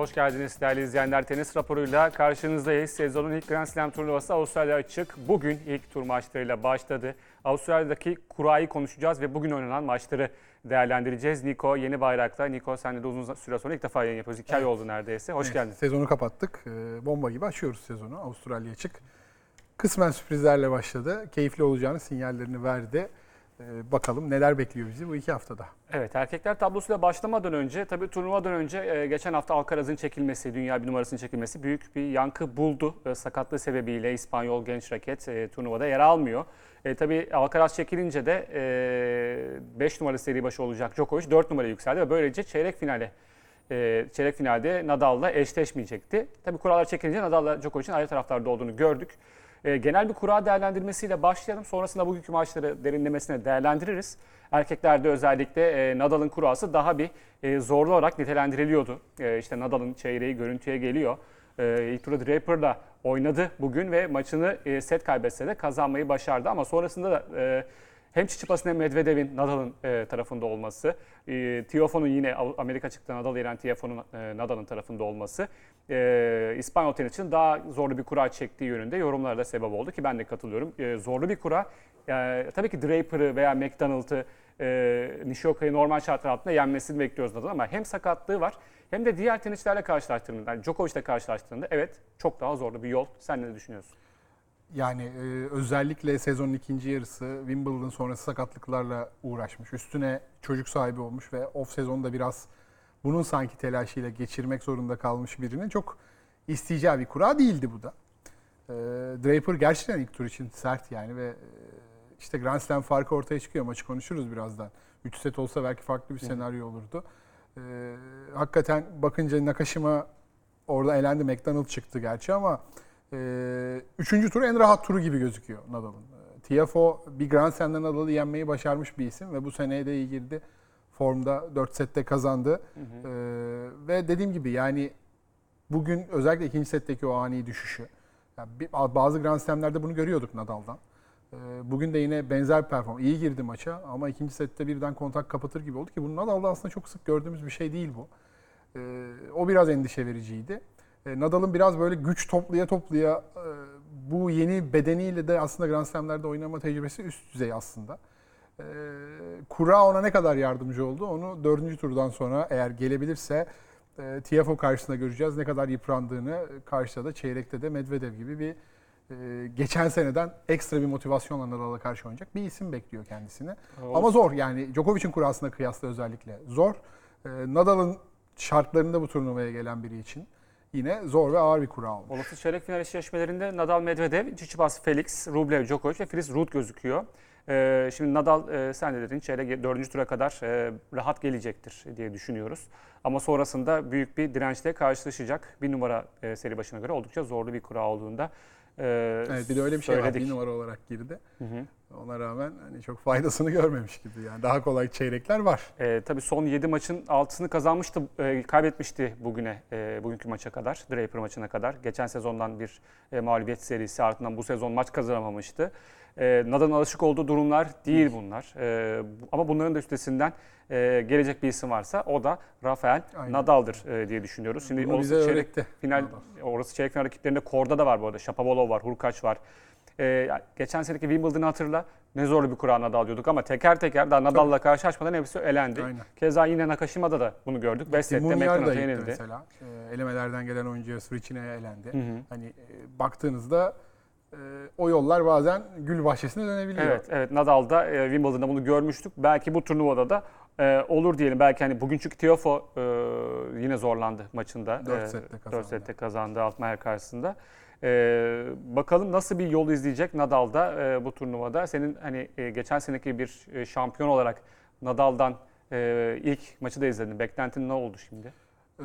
Hoş geldiniz değerli izleyenler. Tenis raporuyla karşınızdayız. Sezonun ilk Grand Slam turnuvası Avustralya açık. Bugün ilk tur maçlarıyla başladı. Avustralya'daki kurayı konuşacağız ve bugün oynanan maçları değerlendireceğiz. Niko yeni bayrakta. Niko senle de uzun süre sonra ilk defa yayın yapıyoruz. İki ay oldu neredeyse. Hoş Evet, geldin. Sezonu kapattık. Ee, Bomba gibi açıyoruz sezonu. Avustralya açık. Kısmen sürprizlerle başladı. Keyifli olacağını sinyallerini verdi. Ee, Bakalım neler bekliyor bizi bu iki haftada. Evet erkekler tablosuyla başlamadan önce tabii turnuvadan önce e, geçen hafta Alcaraz'ın çekilmesi, dünya bir numarasının çekilmesi büyük bir yankı buldu. E, sakatlığı sebebiyle İspanyol genç raket e, turnuvada yer almıyor. E, tabii Alcaraz çekilince de 5 numara seri başı olacak Djokovic 4 numaraya yükseldi ve böylece çeyrek finale e, çeyrek finalde Nadal'la eşleşmeyecekti. Tabii kurallar çekilince Nadal'la Djokovic'in ayrı taraflarda olduğunu gördük. E, genel bir kura değerlendirmesiyle başlayalım. Sonrasında bugünkü maçları derinlemesine değerlendiririz. Erkeklerde özellikle e, Nadal'ın kurası daha bir e, zorlu olarak nitelendiriliyordu. E, işte Nadal'ın çeyreği görüntüye geliyor. E, ilk turda Draper'la oynadı bugün ve maçını e, set kaybetse de kazanmayı başardı. Ama sonrasında da e, hem Çiçipas'ın hem Medvedev'in Nadal'ın e, tarafında olması, e, Tiafoe'nun yine Amerika çıktı Nadal yenen Tiafoe'nun e, Nadal'ın tarafında olması e, İspanyol tenisçinin daha zorlu bir kura çektiği yönünde yorumlara da sebep oldu ki ben de katılıyorum. E, zorlu bir kura. E, tabii ki Draper'ı veya McDonald'ı e, Nishioka'yı normal şartlar altında yenmesini bekliyoruz Nadal ama hem sakatlığı var hem de diğer tenisçilerle karşılaştırdığında, yani Djokovic'le karşılaştırdığında evet çok daha zorlu bir yol. Sen ne düşünüyorsun? Yani e, özellikle sezonun ikinci yarısı Wimbledon sonrası sakatlıklarla uğraşmış. Üstüne çocuk sahibi olmuş ve off sezonu da biraz bunun sanki telaşıyla geçirmek zorunda kalmış birinin çok isteyeceği bir kura değildi bu da. E, Draper gerçekten ilk tur için sert yani ve e, işte Grand Slam farkı ortaya çıkıyor. Maçı konuşuruz birazdan. 3 set olsa belki farklı bir senaryo olurdu. E, hakikaten bakınca Nakashima orada elendi. McDonald çıktı gerçi ama ee, üçüncü tur en rahat turu gibi gözüküyor Nadal'ın. Ee, Tiafoe bir Grand Slam'da Nadal'ı yenmeyi başarmış bir isim ve bu seneye de iyi girdi. Formda 4 sette kazandı. Ee, ve dediğim gibi yani bugün özellikle ikinci setteki o ani düşüşü. Yani bir- bazı Grand Slam'lerde bunu görüyorduk Nadal'dan. Bugün de yine benzer performans. İyi girdi maça ama ikinci sette birden kontak kapatır gibi oldu ki bu Nadal'da aslında çok sık gördüğümüz bir şey değil bu. O biraz endişe vericiydi. E, Nadal'ın biraz böyle güç toplaya toplaya e, bu yeni bedeniyle de aslında Grand Slam'lerde oynama tecrübesi üst düzey aslında. E, Kura ona ne kadar yardımcı oldu onu dördüncü turdan sonra eğer gelebilirse e, Tiafoe karşısında göreceğiz. Ne kadar yıprandığını karşıda da çeyrekte de Medvedev gibi bir e, geçen seneden ekstra bir motivasyonla Nadal'a karşı oynayacak bir isim bekliyor kendisini. Ama zor yani Djokovic'in kurasına kıyasla özellikle zor. E, Nadal'ın şartlarında bu turnuvaya gelen biri için yine zor ve ağır bir kura olmuş. Olası çeyrek final eşleşmelerinde Nadal, Medvedev, Tsitsipas, Felix, Rublev, Djokovic ve Filiz Ruud gözüküyor. Ee, şimdi Nadal e, sen de dedin çeyrek dördüncü tura kadar e, rahat gelecektir diye düşünüyoruz. Ama sonrasında büyük bir dirençle karşılaşacak. Bir numara e, seri başına göre oldukça zorlu bir kura olduğunda e, Evet bir de öyle bir şey var. söyledik. Bir numara olarak girdi. Hı hı. Ona rağmen hani çok faydasını görmemiş gibi yani. Daha kolay çeyrekler var. E, tabii son 7 maçın 6'sını kazanmıştı, e, kaybetmişti bugüne, e, bugünkü maça kadar, Draper maçına kadar. Geçen sezondan bir e, mağlubiyet serisi ardından bu sezon maç kazanamamıştı. E, Nadal'ın alışık olduğu durumlar değil bunlar. E, ama bunların da üstesinden e, gelecek bir isim varsa o da Rafael Aynen. Nadal'dır e, diye düşünüyoruz. Şimdi Bunu orası çeyrek öğretti. final, Nadal. orası çeyrek final rakiplerinde Korda da var bu arada. Shapovalov var, Hurkaç var. E, geçen seneki Wimbledon'ı hatırla. Ne zorlu bir kura Nadal diyorduk ama teker teker daha Nadal'la karşılaşmadan hepsi elendi. Aynen. Keza yine Nakashima'da da bunu gördük. 5 sette McDonald'a yenildi. mesela. Ee, elemelerden gelen oyuncuya Suriçine'ye elendi. Hı hı. Hani e, baktığınızda e, o yollar bazen gül bahçesine dönebiliyor. Evet, evet Nadal'da e, Wimbledon'da bunu görmüştük. Belki bu turnuvada da e, olur diyelim. Belki hani bugün çünkü Tiafoe e, yine zorlandı maçında. Dört E, sette kazandı. sette kazandı Altmaier karşısında. E, bakalım nasıl bir yol izleyecek Nadal'da e, bu turnuvada. Senin hani e, geçen seneki bir e, şampiyon olarak Nadal'dan e, ilk maçı da izledin. Beklentin ne oldu şimdi? Ee,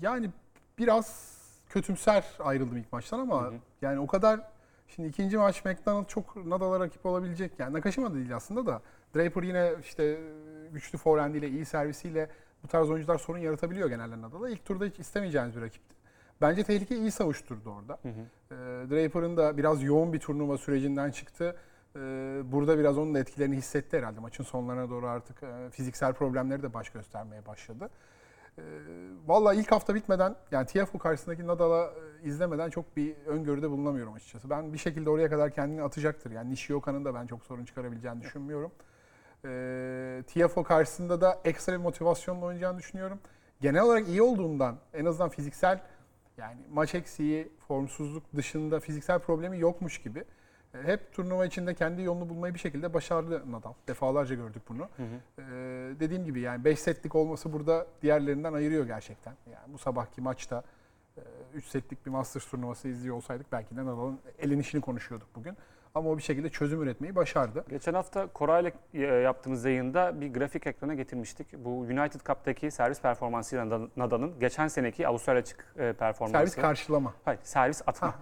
yani biraz kötümser ayrıldım ilk maçtan ama Hı hı. yani o kadar şimdi ikinci maç McDonald çok Nadal'a rakip olabilecek. Yani Nakashima da değil aslında da Draper yine işte güçlü forehandiyle iyi servisiyle bu tarz oyuncular sorun yaratabiliyor genelde Nadal'a. İlk turda hiç istemeyeceğiniz bir rakipti. Bence tehlike iyi savuşturdu orada. Hı hı. Ee, Draper'ın da biraz yoğun bir turnuva sürecinden çıktı. Ee, Burada biraz onun da etkilerini hissetti herhalde. Maçın sonlarına doğru artık e, fiziksel problemleri de baş göstermeye başladı. Ee, Valla ilk hafta bitmeden yani Tiafoe karşısındaki Nadal'a e, izlemeden çok bir öngörüde bulunamıyorum açıkçası. Ben bir şekilde oraya kadar kendini atacaktır. Yani Nishioka'nın da ben çok sorun çıkarabileceğini düşünmüyorum. Ee, Tiafoe karşısında da ekstra bir motivasyonla oynayacağını düşünüyorum. Genel olarak iyi olduğundan en azından fiziksel yani maç eksiği, formsuzluk dışında fiziksel problemi yokmuş gibi. E, Hep turnuva içinde kendi yolunu bulmayı bir şekilde başardı Nadal. Defalarca gördük bunu. Ee, dediğim gibi yani 5 setlik olması burada diğerlerinden ayırıyor gerçekten. Yani bu sabahki maçta 3 setlik bir Masters turnuvası izliyor olsaydık belki de Nadal'ın elin işini konuşuyorduk bugün. Ama o bir şekilde çözüm üretmeyi başardı. Geçen hafta Koray'la e, yaptığımız yayında bir grafik ekrana getirmiştik. Bu United Cup'taki servis performansıyla Nadal- Nadal'ın geçen seneki Avustralya açık e, performansı. Servis karşılama. Hayır, servis atma. Ha.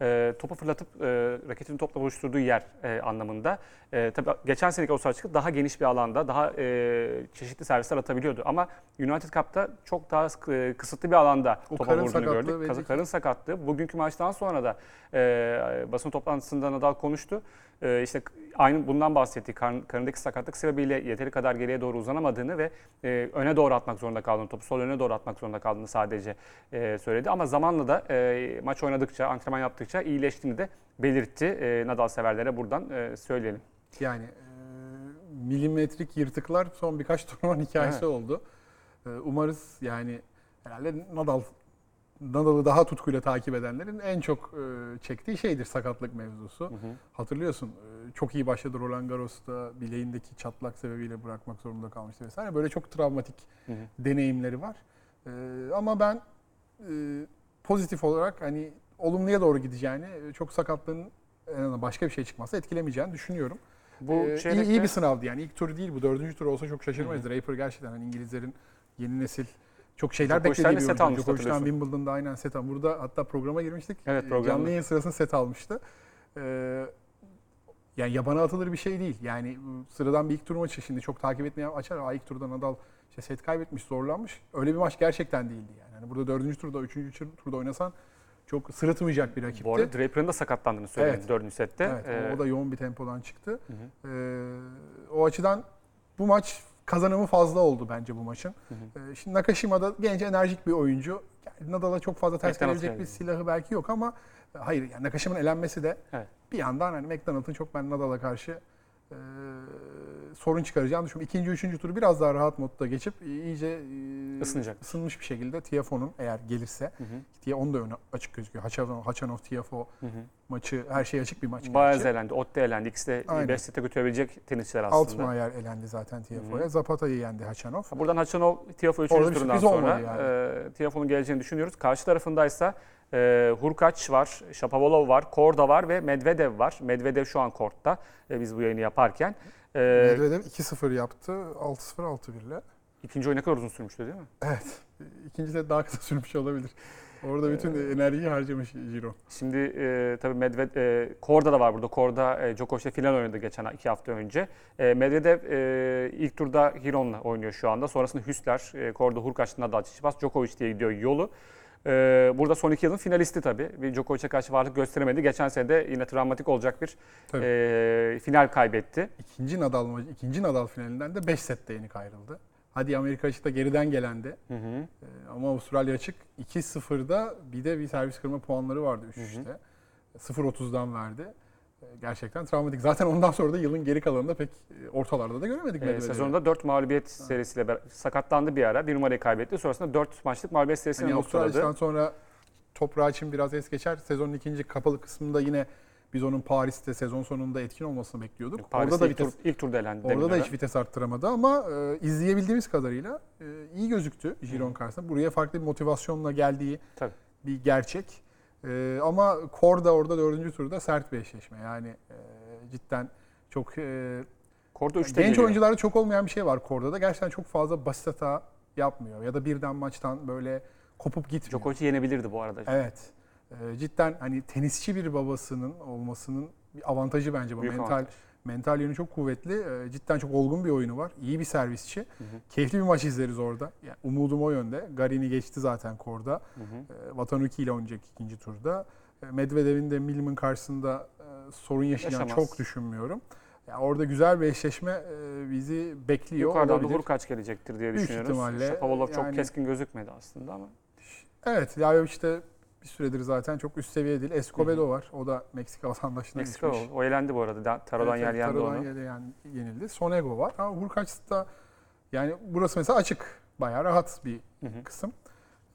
E, topu fırlatıp e, raketin topla buluşturduğu yer e, anlamında. E, tabii geçen seneki Avustralya açık daha geniş bir alanda daha e, çeşitli servisler atabiliyordu. Ama United Cup'ta çok daha e, kısıtlı bir alanda O topa vurduğunu gördük. Kaz- Karın sakatlığı. Bugünkü maçtan sonra da e, basın toplantısında Nadal konuştu. E, işte aynı bundan bahsetti. Karn, karındaki sakatlık sebebiyle yeteri kadar geriye doğru uzanamadığını ve e, öne doğru atmak zorunda kaldığını, topu sol öne doğru atmak zorunda kaldığını sadece e, söyledi. Ama zamanla da e, maç oynadıkça, antrenman yaptıkça iyileştiğini de belirtti. E, Nadal severlere buradan e, söyleyelim. Yani e, milimetrik yırtıklar son birkaç turnuvanın hikayesi Evet. oldu. E, umarız yani herhalde Nadal Nadal'ı daha tutkuyla takip edenlerin en çok e, çektiği şeydir sakatlık mevzusu. Hatırlıyorsun e, çok iyi başladı Roland Garros'ta bileğindeki çatlak sebebiyle bırakmak zorunda kalmıştı vesaire. Böyle çok travmatik Hı hı. deneyimleri var. E, ama ben e, pozitif olarak hani olumluya doğru gideceğini, çok sakatlığın en azından başka bir şey çıkmazsa etkilemeyeceğini düşünüyorum. Bu Ee, iyi, iyi bir sınavdı yani. ilk tur değil bu. Dördüncü tur olsa çok şaşırmayız. Draper gerçekten hani İngilizlerin yeni nesil çok şeyler Djokovic'ten beklediği de bir set oyuncu. almıştı Djokovic'ten hatırlıyorsun. Wimbledon'da aynen set almıştı. Burada hatta programa girmiştik. Evet, Ee, programda. Canlı yayın sırasında set almıştı. Ee, yani yabana atılır bir şey değil. Yani sıradan bir ilk tur maçı şimdi çok takip etmeyen açar. Aa, ilk turda Nadal işte set kaybetmiş, zorlanmış. Öyle bir maç gerçekten değildi yani. yani burada dördüncü turda, üçüncü turda oynasan çok sırıtmayacak bir rakipti. Bu arada Draper'ın da sakatlandığını söyledim Evet. dördüncü sette. Evet, Ee, o da yoğun bir tempodan çıktı. Hı hı. Ee, o açıdan bu maç kazanımı fazla oldu bence bu maçın. Hı hı. Ee, şimdi Nakashima da genç enerjik bir oyuncu. Yani Nadal'a çok fazla ters gelebilecek bir silahı belki yok ama e, hayır yani Nakashima'nın elenmesi de Evet. bir yandan hani McDonald'ın çok ben Nadal'a karşı e, sorun çıkaracağını düşünüyorum. İkinci, üçüncü turu biraz daha rahat modda geçip iyice e, Isınacak. ısınmış bir şekilde Tiafoe'nun eğer gelirse Hı hı. Tia onun da önü açık gözüküyor. Haçanov, Haçanov Tiafoe Hı hı. maçı her şey açık bir maç. Baez elendi, Otte elendi. İkisi de Aynen. 5 sete götürebilecek tenisçiler aslında. Altmaier elendi zaten Tiafoe'ya. Zapata'yı yendi Haçanov. Ha, Buradan Haçanov, Tiafoe 3. Orada bir turundan sonra yani. e, Tiafoe'nun geleceğini düşünüyoruz. Karşı tarafındaysa e, Hurkaç var, Shapovalov var, Korda var ve Medvedev var. Medvedev şu an kortta e, biz bu yayını yaparken. E, Medvedev 2-0 yaptı. 6-0 6-1 ile. ikinci oyun ne kadar uzun sürmüştü değil mi? Evet. İkinci set daha kısa sürmüş olabilir. Orada bütün enerjiyi harcamış Giro. Şimdi e, tabii Medved, e, Korda da var burada. Korda e, Djokovic'le final oynadı geçen iki hafta önce. E, Medvedev e, ilk turda Hiron'la oynuyor şu anda. Sonrasında Hüsler, e, Korda, Hurkaç, Nadal, Tsitsipas, Djokovic diye gidiyor yolu. E, burada son iki yılın finalisti tabii. Bir Djokovic'e karşı varlık gösteremedi. Geçen sene de yine travmatik olacak bir Tabii. e, final kaybetti. İkinci Nadal ikinci Nadal finalinden de 5 sette yenik ayrıldı. Hadi Amerika açıkta geriden gelendi. Hı hı. Ee, Ama Avustralya açık 2-0'da bir de bir servis kırma puanları vardı üst Hı hı. üste. 0-30'dan verdi. Ee, Gerçekten travmatik. Zaten ondan sonra da yılın geri kalanında pek e, ortalarda da göremedik E, Medvedev'i. sezonda 4 mağlubiyet serisiyle sakatlandı bir ara. Bir numarayı kaybetti. Sonrasında 4 maçlık mağlubiyet serisini Hani noktaladı. Avustralya'dan sonra toprağı için biraz es geçer. Sezonun ikinci kapalı kısmında yine biz onun Paris'te sezon sonunda etkin olmasını bekliyorduk. Paris'te orada da ilk, vites, tur, ilk turda elendi. orada da hiç vites arttıramadı ama e, izleyebildiğimiz kadarıyla e, iyi gözüktü Giron karşısında. Buraya farklı bir motivasyonla geldiği Tabii. bir gerçek. E, ama Korda orada dördüncü turda sert bir eşleşme. Yani e, cidden çok e, Korda 3'te genç geliyor. oyuncularda çok olmayan bir şey var Korda'da. Gerçekten çok fazla basit hata yapmıyor ya da birden maçtan böyle kopup gitmiyor. Djokovic'i yenebilirdi bu arada. Evet. Ee, cidden hani tenisçi bir babasının olmasının bir avantajı bence bu. Büyük mental avantaj. Mental yönü çok kuvvetli. Ee, cidden çok olgun bir oyunu var. İyi bir servisçi. hı. Keyifli bir maç izleriz orada. Yani umudum o yönde. Garini geçti zaten korda. Hı hı. Vatanuki ile oynayacak ikinci turda. Ee, Medvedev'in de Milman karşısında e, sorun yaşayacağını Yaşamaz. çok düşünmüyorum. Ya orada güzel bir eşleşme e, bizi bekliyor. Yukarıdan da olabilir. Hurkaç gelecektir diye Büyük düşünüyoruz. ihtimalle, Shapovalov çok yani- keskin gözükmedi aslında ama. Evet, Lajovic işte bir süredir zaten çok üst seviye değil. Escobedo var. O da Meksika vatandaşına Meksika geçmiş. o, o elendi bu arada. Da- Taro'dan Evet, yer yendi onu. yani yenildi. Sonego var. Ama Hurkaç da yani burası mesela açık. Bayağı rahat bir Hı hı. kısım.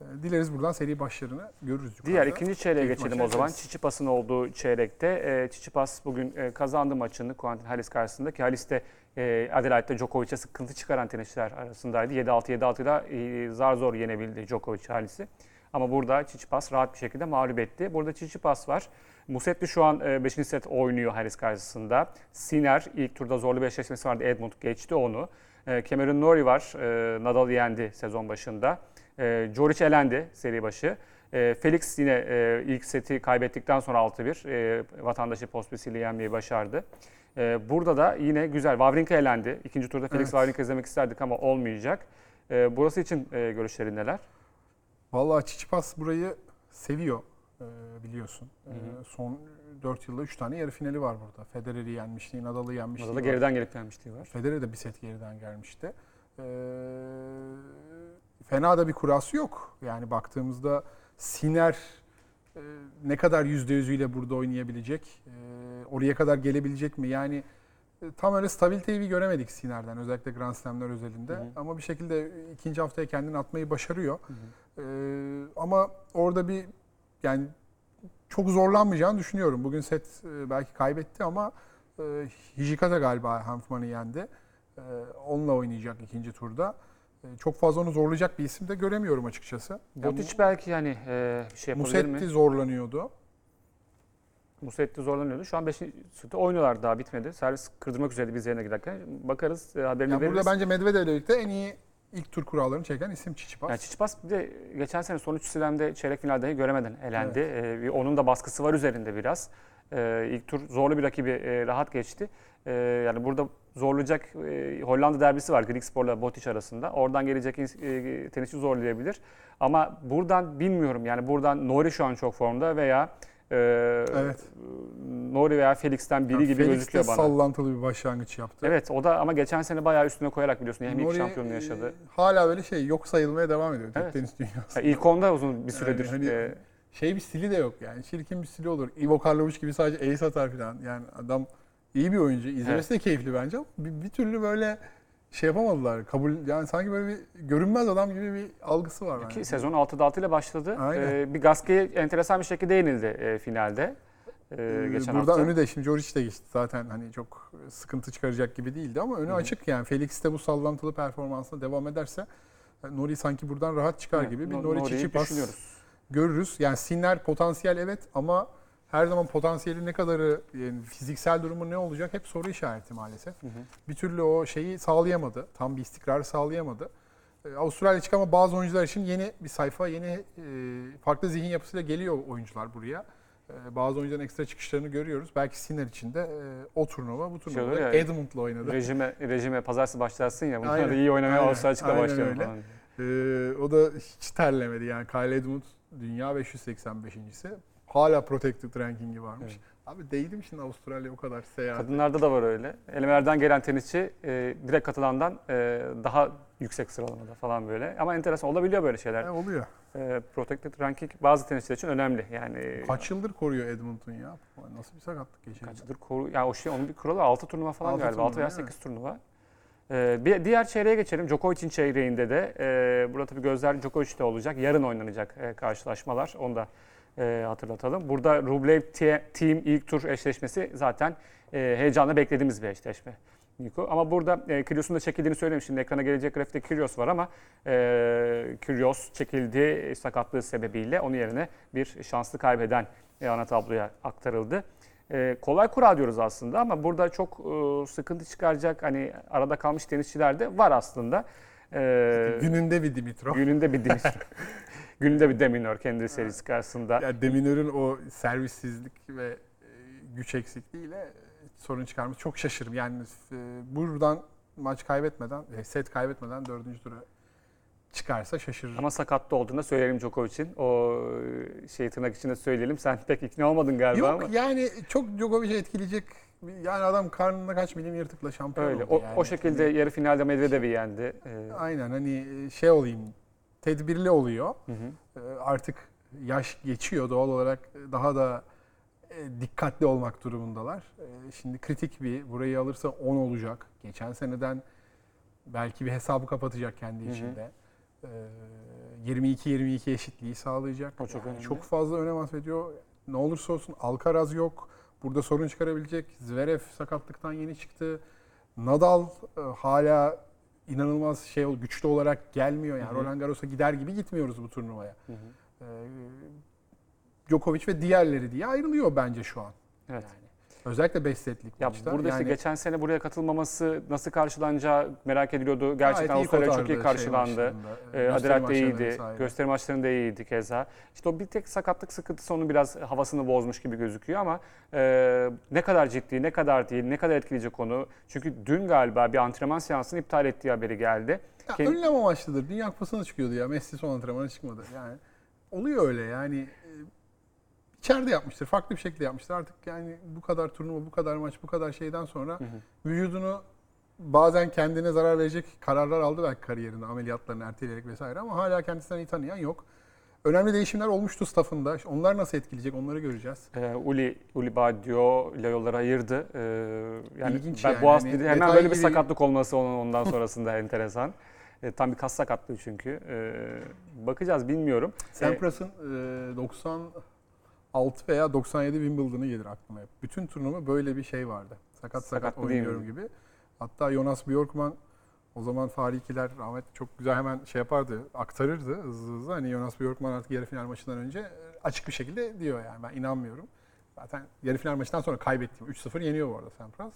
Ee, Dileriz buradan seri başlarını görürüz. Diğer yukarıda. ikinci çeyreğe İlk geçelim o zaman. Çiçipas'ın olduğu çeyrekte. E, Çiçipas bugün e, kazandı maçını Quentin Halis karşısında ki Halis de e, Adelaide'de Djokovic'e sıkıntı çıkaran tenisçiler arasındaydı. 7-6 7-6'da e, zar zor yenebildi Djokovic Halis'i. Ama burada Çiçipas rahat bir şekilde mağlup etti. Burada Çiçipas var. Musetti şu an 5. set oynuyor Haris karşısında. Sinner ilk turda zorlu bir eşleşmesi vardı. Edmund geçti onu. E, Cameron Norrie var. E, Nadal yendi sezon başında. E, Djoric elendi seri başı. E, Felix yine e, ilk seti kaybettikten sonra 6-1 e, vatandaşı Pospisil'i yenmeyi başardı. E, burada da yine güzel. Wawrinka elendi. İkinci turda Felix Evet. Wawrinka izlemek isterdik ama olmayacak. E, burası için e, görüşlerin neler? Vallahi Çiçipas burayı seviyor e, biliyorsun. E, Hı hı. son 4 yılda 3 tane yarı finali var burada. Federer'i yenmişliği, Nadal'ı da var. geriden gelip gelmişliği var. Federer de bir set geriden gelmişti. Ee, fena da bir kurası yok. Yani baktığımızda Siner e, ne kadar yüzde yüzüyle burada oynayabilecek, e, oraya kadar gelebilecek mi? Yani e, tam öyle stabiliteyi bir göremedik Siner'den özellikle Grand Slam'ler özelinde. Hı hı. Ama bir şekilde ikinci haftaya kendini atmayı başarıyor. Hı hı. Ee, ama orada bir yani çok zorlanmayacağını düşünüyorum. Bugün set e, belki kaybetti ama e, Hijikata galiba Hanfman'ı yendi. E, onunla oynayacak ikinci turda. E, çok fazla onu zorlayacak bir isim de göremiyorum açıkçası. Yani Botic belki yani e, bir şey yapabilir Musetti mi? zorlanıyordu. Musetti zorlanıyordu. Şu an 5. sette oynuyorlar daha bitmedi. Servis kırdırmak üzereydi biz yerine giderken. Bakarız e, haberini Yani veririz. burada bence Medvedev'le birlikte en iyi ilk tur kurallarını çeken isim Çiçipas. Yani Çiçipas bir de geçen sene son 3 slam'de çeyrek final dahi göremeden elendi. Ee, bir- onun da baskısı var üzerinde biraz. Ee, ilk tur zorlu bir rakibi e, rahat geçti. Ee, yani burada zorlayacak e, Hollanda derbisi var Grigspor'la Botic arasında. Oradan gelecek e, tenisçi zorlayabilir. Ama buradan bilmiyorum yani buradan Nori şu an çok formda veya e, Evet. Nori veya Felix'ten biri Yani gibi Felix gözüküyor bana. sallantılı bir başlangıç yaptı. Evet o da ama geçen sene bayağı üstüne koyarak biliyorsun hem ilk Nori, şampiyonluğu e, yaşadı. Hala böyle şey yok sayılmaya devam ediyor Evet. tenis dünyası. Ya ilk onda uzun bir süredir. hani- e, şey bir stili de yok yani. Çirkin bir stili olur. Ivo Karlovic gibi sadece ace atar falan. Yani adam iyi bir oyuncu. İzlemesi de keyifli bence ama bir, bir türlü böyle şey yapamadılar. Kabul yani sanki böyle bir görünmez adam gibi bir algısı var Ki bence. sezon 6'da 6 ile başladı. Aynen. Ee, bir Gasquet'e enteresan bir şekilde yenildi e, finalde. Ee, Ee, geçen Burada hafta. önü de şimdi Djoric de geçti zaten hani çok sıkıntı çıkaracak gibi değildi ama önü Hı hı. açık yani. Felix de bu sallantılı performansına devam ederse yani Nori sanki buradan rahat çıkar Evet, gibi bir No- Nori Nori'yi Çiçipas düşünüyoruz. görürüz. Yani Sinner potansiyel evet ama her zaman potansiyeli ne kadarı yani fiziksel durumu ne olacak hep soru işareti maalesef. Hı hı. Bir türlü o şeyi sağlayamadı. Tam bir istikrar sağlayamadı. Ee, Avustralya çık ama bazı oyuncular için yeni bir sayfa, yeni e, farklı zihin yapısıyla geliyor oyuncular buraya. Ee, bazı oyuncuların ekstra çıkışlarını görüyoruz. Belki Sinner için de e, o turnuva bu Şey turnuvada ya, Edmund'la oynadı. Rejime, rejime pazartesi başlarsın ya. Bunlar da iyi oynamaya başlayalım öyle. falan. Ee, o da hiç terlemedi yani. Kyle Edmund dünya 585.si. Hala protected rankingi varmış. Evet. Abi değdim şimdi Avustralya o kadar seyahat. Kadınlarda da var öyle. Elemelerden gelen tenisçi e, direkt katılandan e, daha yüksek sıralamada falan böyle. Ama enteresan olabiliyor böyle şeyler. E, oluyor. E, protected ranking bazı tenisçiler için önemli. Yani Kaç yıldır koruyor Edmund'un ya? Nasıl bir sakatlık geçirdi? Kaç yıldır koru... Yani o şey onun bir kuralı 6 turnuva falan Altı galiba. 6 turnuva, veya evet. 8 turnuva. Ee, bir diğer çeyreğe geçelim. Djokovic'in çeyreğinde de e, burada tabii gözler Djokovic'te olacak. Yarın oynanacak e, karşılaşmalar. Onu da e, hatırlatalım. Burada Rublev Te- Team ilk tur eşleşmesi zaten e, heyecanla beklediğimiz bir eşleşme. Niko. Ama burada e, Kyrgios'un da çekildiğini söylemiştim. Şimdi ekrana gelecek grafikte Kyrgios var ama e, Kyrgios çekildi sakatlığı sebebiyle onun yerine bir şanslı kaybeden e, ana tabloya aktarıldı. E, kolay kura diyoruz aslında ama burada çok e, sıkıntı çıkaracak hani arada kalmış tenisçiler de var aslında. E, Gününde bir Dimitrov. gününde bir Dimitrov. gününde bir Deminor kendi serisi karşısında. Yani Deminör'ün o servissizlik ve e, güç eksikliğiyle sorun çıkarması çok şaşırım. Yani e, buradan maç kaybetmeden, e, set kaybetmeden dördüncü tura çıkarsa şaşırırım. Ama sakatlı olduğunu söyleyelim Djokovic'in. O şey tırnak içinde söyleyelim. Sen pek ikna olmadın galiba Yok ama. yani çok Djokovic'i etkileyecek yani adam karnında kaç milim yırtıkla şampiyon Öyle. oldu O, yani. o şekilde yarı finalde Medvedev'i yendi. Ee, Aynen hani şey olayım tedbirli oluyor. hı hı. Ee, Artık yaş geçiyor doğal olarak daha da e, dikkatli olmak durumundalar. Ee, Şimdi kritik bir burayı alırsa 10 olacak. Geçen seneden belki bir hesabı kapatacak kendi Hı hı. içinde. Ee, 22-22 eşitliği sağlayacak. O çok önemli. Çok fazla önem atfediyor. Ne olursa olsun Alcaraz yok. Burada sorun çıkarabilecek. Zverev sakatlıktan yeni çıktı. Nadal e, hala inanılmaz şey güçlü olarak gelmiyor. Yani Hı hı. Roland Garros'a gider gibi gitmiyoruz bu turnuvaya. Hı hı. Ee, Djokovic ve diğerleri diye ayrılıyor bence şu an. Evet. Yani. Özellikle 5 setlik Ya maçta. burada işte yani geçen sene buraya katılmaması nasıl karşılanacağı merak ediliyordu. Gerçekten iyi Avustralya çok kotardı iyi şey karşılandı. maçlarında, Ee, gösteri Adelaide de maçlarında iyiydi. vesaire. Gösteri maçlarında iyiydi keza. İşte o bir tek sakatlık sıkıntısı onun biraz havasını bozmuş gibi gözüküyor ama e, ne kadar ciddi, ne kadar değil, ne kadar etkileyecek onu. Çünkü dün galiba bir antrenman seansını iptal ettiği haberi geldi. Ya Kend- önlem amaçlıdır. Dünya Kupası'na çıkıyordu ya. Messi son antrenmana çıkmadı. Yani oluyor öyle yani. İçeride yapmıştır. Farklı bir şekilde yapmıştır. Artık yani bu kadar turnuva, bu kadar maç, bu kadar şeyden sonra Hı hı. vücudunu bazen kendine zarar verecek kararlar aldı belki kariyerinde ameliyatlarını erteleyerek vesaire ama hala kendisinden iyi tanıyan yok. Önemli değişimler olmuştu staffında. Onlar nasıl etkileyecek onları göreceğiz. E, Uli, Uli Badio ile yolları ayırdı. E, yani İlginç ben yani. Boğaz Hani dedi, hemen böyle bir gibi- sakatlık olması onun ondan sonrasında enteresan. E, tam bir kas sakatlığı çünkü. E, bakacağız bilmiyorum. Sampras'ın e, 96 veya 97 Wimbledon'ı gelir aklıma hep. Bütün turnuva böyle bir şey vardı. Sakat sakat mi? oynuyorum gibi. Hatta Jonas Björkman o zaman Fahrikiler rahmet çok güzel hemen şey yapardı, aktarırdı hızlı hızlı. Hani Jonas Björkman artık yarı final maçından önce e, açık bir şekilde diyor yani ben inanmıyorum. Zaten yarı final maçından sonra kaybettim. 3-0 yeniyor bu arada Sampras.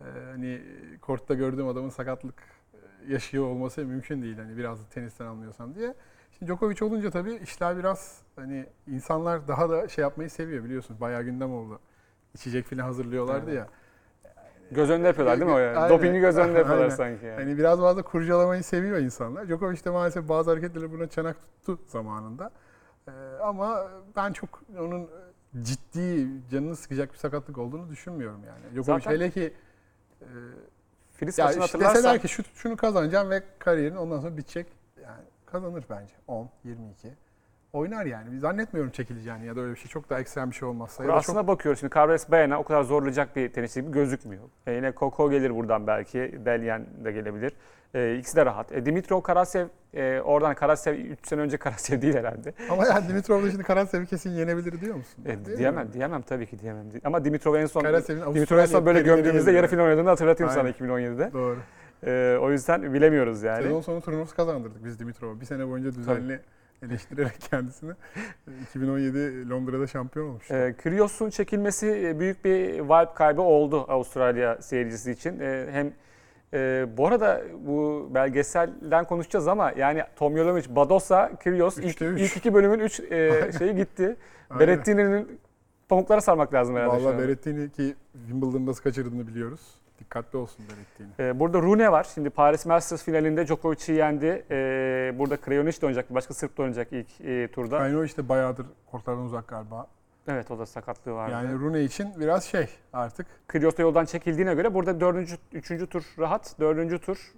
Ee, hani kortta gördüğüm adamın sakatlık e, yaşıyor olması mümkün değil. Hani biraz da tenisten anlıyorsam diye. Şimdi Djokovic olunca tabii işler biraz hani insanlar daha da şey yapmayı seviyor biliyorsunuz. Bayağı gündem oldu. İçecek falan hazırlıyorlardı ya. Göz önünde yapıyorlar değil mi o yani? Aynen. Dopingi göz önünde yapıyorlar Aynen. sanki yani. Hani biraz fazla kurcalamayı seviyor insanlar. Djokovic de maalesef bazı hareketleri buna çanak tuttu zamanında. Ee, ama ben çok onun ciddi, canını sıkacak bir sakatlık olduğunu düşünmüyorum yani. Djokovic Zaten- hele ki e, Filiz ya maçını işte hatırlarsan deseler ki şu, şunu kazanacağım ve kariyerin ondan sonra bitecek. Yani kazanır bence. 10, 22. Oynar yani. Zannetmiyorum çekileceğini ya da öyle bir şey. Çok daha ekstrem bir şey olmazsa. Ya da çok aslında bakıyoruz şimdi Carlos Baena o kadar zorlayacak bir tenisçi gibi gözükmüyor. E, yine Koko gelir buradan belki. Delyen de gelebilir. E, ikisi de rahat. E, Dimitrov Karasev e, oradan Karasev 3 sene önce Karasev değil herhalde. Ama yani Dimitrov da şimdi Karasev'i kesin yenebilir diyor musun? E, Değil diyemem, mi? diyemem tabii ki diyemem. Ama Dimitrov en son Dimitrov en son böyle gömdüğümüzde yarı final oynadığını hatırlatayım sana Aynen. 2017'de. Doğru. E, o yüzden bilemiyoruz yani. Sezon sonu turnuvası kazandırdık biz Dimitrov'a. Bir sene boyunca düzenli eleştirerek kendisini. 2017 Londra'da şampiyon olmuştu. E, Kyrgios'un çekilmesi e, büyük bir vibe kaybı oldu Avustralya seyircisi için. E, hem e, bu arada bu belgeselden konuşacağız ama yani Tomjolovic, Badosa, Kyrgios ilk, üç. ilk iki bölümün üç e, şeyi gitti. Aynen. Berrettini'nin pamuklara sarmak lazım herhalde an. Berrettini ki Wimbledon'ı nasıl kaçırdığını biliyoruz. Dikkatli olsun Berrettini. E, burada Rune var. Şimdi Paris Masters finalinde Djokovic'i yendi. E, burada Krajonic de oynayacak. Başka Sırp da oynayacak ilk e, turda. Kaino işte bayağıdır kortlardan uzak galiba. Evet o da sakatlığı vardı. Yani Rune için biraz şey artık. Kyrgios da yoldan çekildiğine göre burada dördüncü, üçüncü tur rahat, dördüncü tur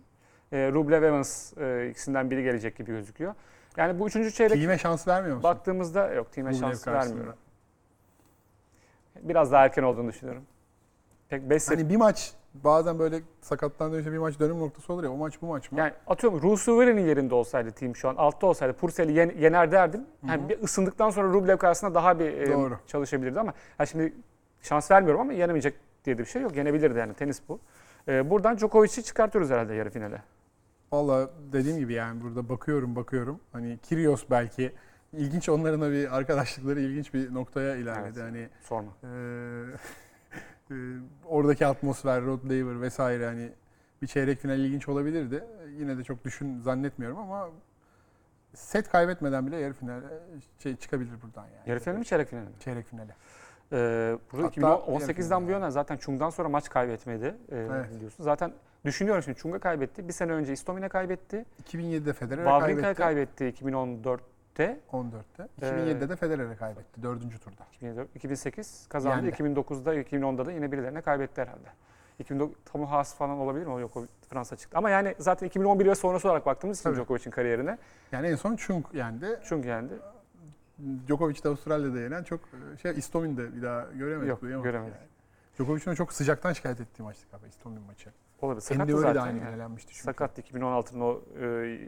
e, Rublev Evans e, ikisinden biri gelecek gibi gözüküyor. Yani bu üçüncü çeyrek Team'e şans vermiyor musun? baktığımızda yok team'e şans karşısında. vermiyorum. Biraz daha erken olduğunu düşünüyorum. Pek 5 set. Hani bir maç bazen böyle sakattan dönüşte bir maç dönüm noktası olur ya o maç bu maç mı? Yani atıyorum Rusuveren'in yerinde olsaydı team şu an altta olsaydı Purcell'i yen- yener derdim. Yani bir ısındıktan sonra Rublev karşısında daha bir e, Doğru. çalışabilirdi ama ha şimdi şans vermiyorum ama yenemeyecek diye de bir şey yok. Yenebilirdi yani tenis bu. E, buradan Djokovic'i çıkartıyoruz herhalde yarı finale. Valla dediğim gibi yani burada bakıyorum bakıyorum. Hani Kyrgios belki ilginç onların da bir arkadaşlıkları ilginç bir noktaya ilerledi. Evet. Hani Sorma. Ee, e, oradaki atmosfer, Rod Laver vesaire hani bir çeyrek final ilginç olabilirdi. Yine de çok düşün zannetmiyorum ama set kaybetmeden bile yarı finale şey çıkabilir buradan yani. Yarı finali mi çeyrek finali mi? Çeyrek finale. Ee, burada Hatta 2018'den bu yana zaten Çung'dan sonra maç kaybetmedi e, Evet. biliyorsun. Zaten Düşünüyorum şimdi Chunga kaybetti. Bir sene önce Istomin'e kaybetti. 2007'de Federer'e Wawrinka'ya kaybetti. kaybetti 2014'te. 14'te. Ee, 2007'de de Federer'e kaybetti 4. turda. 2004, 2008 kazandı. Yendi. 2009'da, 2010'da da yine birilerine kaybetti herhalde. 2009 Tomu Haas falan olabilir mi? O yok o Fransa çıktı. Ama yani zaten 2011 ve sonrası olarak baktığımız için Tabii. Djokovic'in kariyerine Yani en son Chung yendi. çünkü yendi. Djokovic de Avustralya'da yenen çok şey İstomin de bir daha göremedik. Yok, duyamadık göremedik. Yani. Djokovic'in çok sıcaktan şikayet ettiği maçtı galiba İstomin maçı. Olabilir. Sakattı Andy Murray de zaten. aynı yani. elenmişti çünkü. Sakattı 2016'nın o e,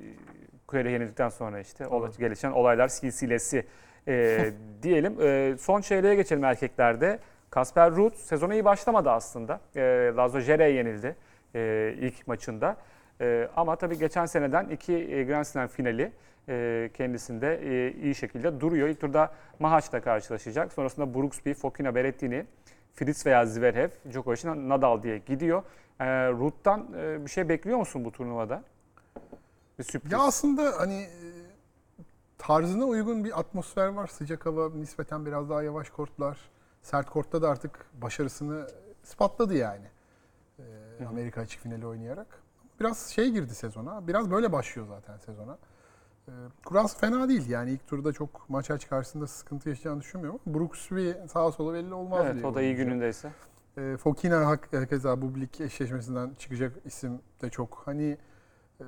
Kuyer'e yenildikten sonra işte Doğru. gelişen olaylar silsilesi e, diyelim. E, son çeyreğe geçelim erkeklerde. Kasper Ruud sezona iyi başlamadı aslında. E, Lazo Jere'ye yenildi e, ilk maçında. E, ama tabii geçen seneden iki e, Grand Slam finali e, kendisinde e, iyi şekilde duruyor. İlk turda Mahaç'la karşılaşacak. Sonrasında Brooksby, Fokina Berrettini, Fritz veya Zverev, Djokovic'in Nadal diye gidiyor. E, Ruud'dan e, bir şey bekliyor musun bu turnuvada? Bir sürpriz. Ya aslında hani e, tarzına uygun bir atmosfer var. Sıcak hava, nispeten biraz daha yavaş kortlar. Sert kortta da artık başarısını ispatladı yani. Ee, hı. Amerika açık finali oynayarak. Biraz şey girdi sezona. Biraz böyle başlıyor zaten sezona. Ee, Kurası fena değil yani ilk turda çok maç aç karşısında sıkıntı yaşayacağını düşünmüyorum. Brooksby sağa sola belli olmaz evet bir o da iyi günündeyse. E, Fokina hak, keza bu lig eşleşmesinden çıkacak isim de çok. Hani e,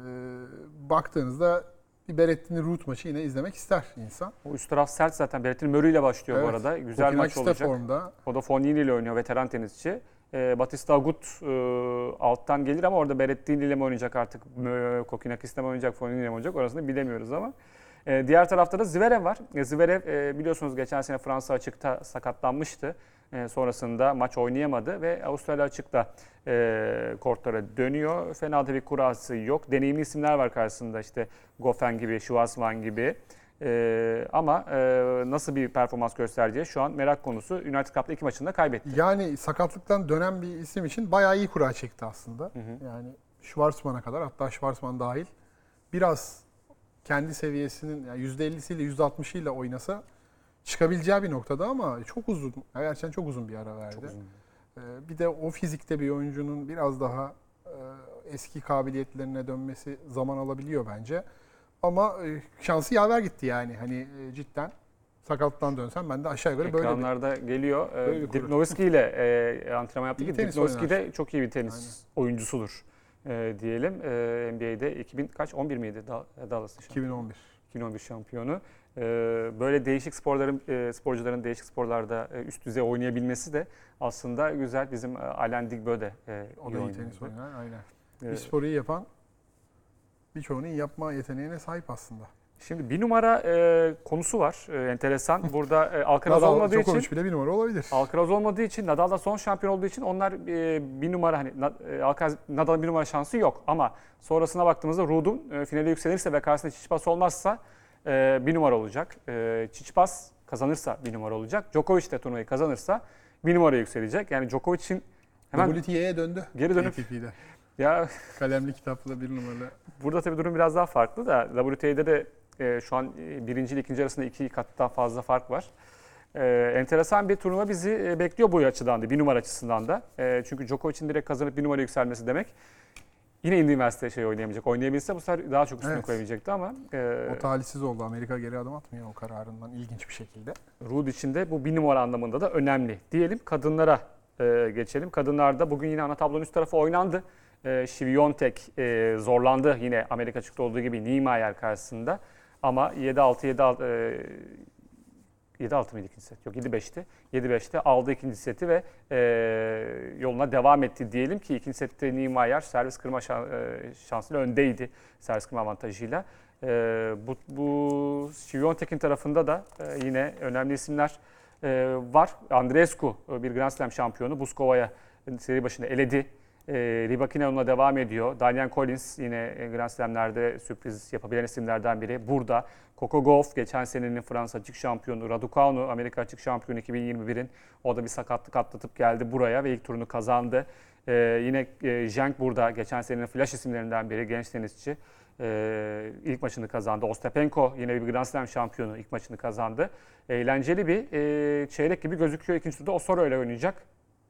baktığınızda bir Berrettini Root maçı yine izlemek ister insan. O üst taraf sert zaten. Berrettini Murray ile başlıyor bu Evet. arada. Güzel maç Kokinakis de olacak. formda. O da Fognini ile oynuyor veteran tenisçi. E, Batista Agut e, alttan gelir ama orada Berrettini ile mi oynayacak artık? Mö- Kokinakis'le mi oynayacak, Fognini ile mi oynayacak? Orasını bilemiyoruz ama. E, diğer tarafta da Zverev var. E, Zverev e, biliyorsunuz geçen sene Fransa açıkta sakatlanmıştı. E, sonrasında maç oynayamadı ve Avustralya açıkta e, kortlara dönüyor. Fena da bir kurası yok. Deneyimli isimler var karşısında işte Goffin gibi, Schwarzman gibi. E, ama e, nasıl bir performans göstereceği şu an merak konusu. United Cup'ta iki maçında kaybetti. Yani sakatlıktan dönen bir isim için bayağı iyi kura çekti aslında. Hı hı. Yani Schwarzman'a kadar hatta Schwarzman dahil biraz kendi seviyesinin yani %50'siyle %60'ıyla oynasa çıkabileceği bir noktada ama çok uzun, gerçekten çok uzun bir ara verdi. Çok uzun. Ee, Bir de o fizikte bir oyuncunun biraz daha e, eski kabiliyetlerine dönmesi zaman alabiliyor bence. Ama e, şansı yaver gitti yani. Hani e, cidden sakatlıktan dönsem ben de aşağı yukarı böyle bir Ekranlarda geliyor. Böyle bir kuru. Dirk Nowitzki ile e, antrenman yaptı İyi ki tenis Dirk Nowitzki oynar. de çok iyi bir tenis oyuncusudur e, diyelim. E, NBA'de 2000 kaç 11 miydi Da- Dallas'ın şampiyonu? 2011. 2011 şampiyonu. E, böyle değişik sporların e, sporcuların değişik sporlarda e, üst düzey oynayabilmesi de aslında güzel. Bizim e, Alain Digbö de e, O da iyi tenis oynar aynen. E, Bir sporu iyi yapan birçoğunu yapma yeteneğine sahip aslında. Şimdi bir numara e, konusu var. E, enteresan. Burada e, Alcaraz Nadal, olmadığı için Djokovic bile bir numara olabilir. Alcaraz olmadığı için Nadal da son şampiyon olduğu için onlar e, bir numara hani e, Alcaraz Nadal'ın bir numara şansı yok ama sonrasına baktığımızda Ruud'un e, finale yükselirse ve karşısında Çiçipas olmazsa e, bir numara olacak. E, Çiçipas kazanırsa bir numara olacak. Djokovic de turnuvayı kazanırsa bir numara yükselecek. Yani Djokovic'in hemen WTA'ya döndü. geri dönüp ATP'de. Ya Kalemli kitapla bir numaralı. Burada tabii durum biraz daha farklı da WTA'de de e, şu an e, birinci ile ikinci arasında iki kattan fazla fark var. E, enteresan bir turnuva bizi e, bekliyor bu açıdan da, bir numara açısından da. E, çünkü Djokovic'in direkt kazanıp bir numara yükselmesi demek yine Üniversite şey oynayamayacak. Oynayabilse bu sefer daha çok üstüne Evet. koyabilecekti ama e, O talihsiz oldu. Amerika geri adım atmıyor o kararından ilginç bir şekilde. Ruud için de bu bir numara anlamında da önemli. Diyelim kadınlara e, geçelim. Kadınlarda bugün yine ana tablonun üst tarafı oynandı. E, Şiviyontek e, zorlandı yine Amerika çıktı olduğu gibi Niemeyer karşısında. Ama 7-6, 7-6, e, 7-6 mıydı ikinci set? Yok 7-5'ti. 7-5'te aldı ikinci seti ve e, yoluna devam etti diyelim ki ikinci sette Niemeyer servis kırma şan- e, şansıyla öndeydi. Servis kırma avantajıyla. E, bu, bu Şiviyontek'in tarafında da e, yine önemli isimler e, var. Andreescu e, bir Grand Slam şampiyonu. Buskova'ya seri başında eledi. E, Rybakina onunla devam ediyor. Daniel Collins yine e, Grand Slam'lerde sürpriz yapabilen isimlerden biri. Burada Coco Gauff geçen senenin Fransa açık şampiyonu. Raducanu Amerika açık şampiyonu 2021'in. O da bir sakatlık atlatıp geldi buraya ve ilk turunu kazandı. E, yine e, Zheng burada geçen senenin flash isimlerinden biri genç tenisçi. E, ilk maçını kazandı. Ostapenko yine bir Grand Slam şampiyonu ilk maçını kazandı. Eğlenceli bir e, çeyrek gibi gözüküyor. İkinci turda Osoro ile oynayacak.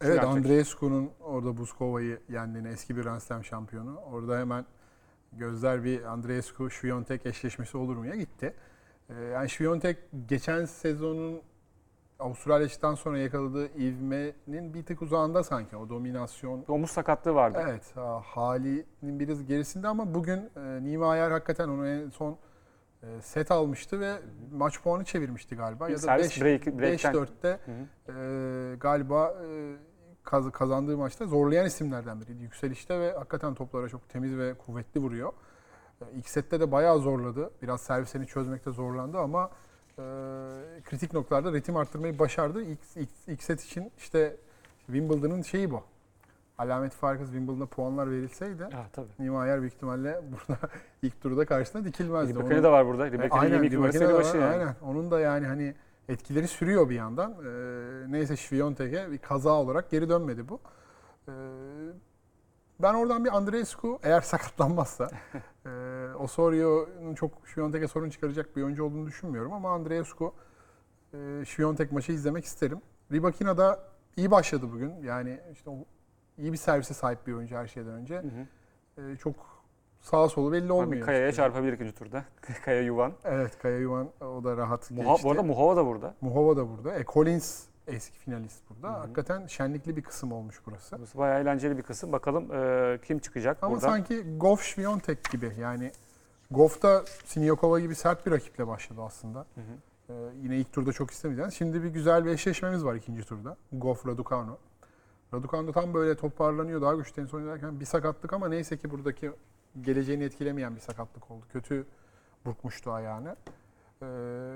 Evet Swiatek. Andreescu'nun orada Buzkova'yı yendiğini eski bir Grand Slam şampiyonu. Orada hemen gözler bir Andreescu Świątek eşleşmesi olur muya gitti. Ee, yani Świątek geçen sezonun Avustralya'dan sonra yakaladığı ivmenin bir tık uzağında sanki o dominasyon. Omuz sakatlığı vardı. Evet ha- halinin biraz gerisinde ama bugün e, Niemeyer hakikaten onu en son set almıştı ve maç puanı çevirmişti galiba. Ya da servis break- break'ten. 5-4'te Hı hı. e, galiba e, kaz- kazandığı maçta zorlayan isimlerden biriydi yükselişte ve hakikaten toplara çok temiz ve kuvvetli vuruyor. E, İlk sette de bayağı zorladı. Biraz servisini çözmekte zorlandı ama e, kritik noktalarda ritim arttırmayı başardı. İlk, ilk, ilk set için işte Wimbledon'ın şeyi bu. Alamet farkı Wimbledon'a puanlar verilseydi Ha, tabii. Niemeyer büyük ihtimalle burada ilk turda karşısına dikilmezdi. Ribakine de var burada. e, Ribakine'in aynen, 22 numarası Ribakine başı yani. Aynen. Onun da yani hani etkileri sürüyor bir yandan. Ee, neyse Świątek'e bir kaza olarak geri dönmedi bu. Ee, ben oradan bir Andreescu eğer sakatlanmazsa e, Osorio'nun çok Świątek'e sorun çıkaracak bir oyuncu olduğunu düşünmüyorum ama Andreescu e, Świątek maçı izlemek isterim. Ribakina da iyi başladı bugün. Yani işte o iyi bir servise sahip bir oyuncu her şeyden önce. Hı hı. E, çok sağa solu belli Abi olmuyor. Kaya'ya açıkçası. çarpabilir ikinci turda. Kaya Yuvan. Evet Kaya Yuvan o da rahat Muha, geçti. bu arada Muhova da burada. Muhova da burada. E, Collins eski finalist burada. Hı hı. Hakikaten şenlikli bir kısım olmuş burası. Burası bayağı eğlenceli bir kısım. Bakalım e, kim çıkacak Ama buradan. sanki Goff Świątek gibi yani Goff'ta Siniakova gibi sert bir rakiple başladı aslında. Hı hı. Ee, yine ilk turda çok istemeyeceğiz. Şimdi bir güzel bir eşleşmemiz var ikinci turda. Goff Raducanu. Raducanu tam böyle toparlanıyor daha güçlü tenis oynarken bir sakatlık ama neyse ki buradaki geleceğini etkilemeyen bir sakatlık oldu. Kötü burkmuştu ayağını. Ee,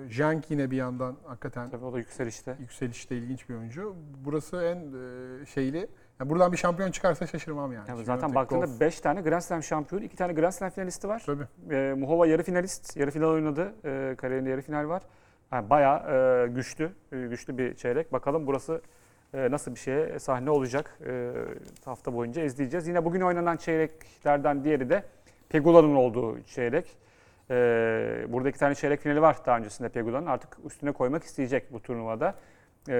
Jank yine bir yandan hakikaten Tabii o da yükselişte. yükselişte ilginç bir oyuncu. Burası en e, şeyli. Yani buradan bir şampiyon çıkarsa şaşırmam yani. Yani zaten baktığında Goff. 5 tane Grand Slam şampiyonu, 2 tane Grand Slam finalisti var. Tabii. E, Muhova yarı finalist, yarı final oynadı. E, kariyerinde yarı final var. Yani bayağı e, güçlü, e, güçlü bir çeyrek. Bakalım burası nasıl bir şeye sahne olacak e, hafta boyunca izleyeceğiz. Yine bugün oynanan çeyreklerden diğeri de Pegula'nın olduğu çeyrek. E, burada iki tane çeyrek finali var daha öncesinde Pegula'nın. Artık üstüne koymak isteyecek bu turnuvada. E,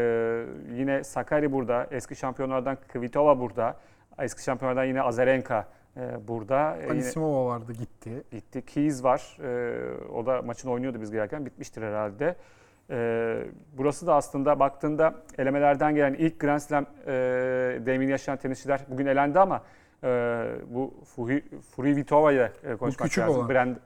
yine Sakari burada, eski şampiyonlardan Kvitova burada, eski şampiyonlardan yine Azarenka e, burada. E, Anisimova vardı gitti. Gitti. Keys var. O da maçın oynuyordu biz girerken. Bitmiştir herhalde. Ee, burası da aslında baktığında elemelerden gelen ilk Grand Slam e, deneyimini yaşayan tenisçiler bugün elendi ama e, bu Furi, Furivitova'yı e, konuşmak küçük lazım. olan. Brand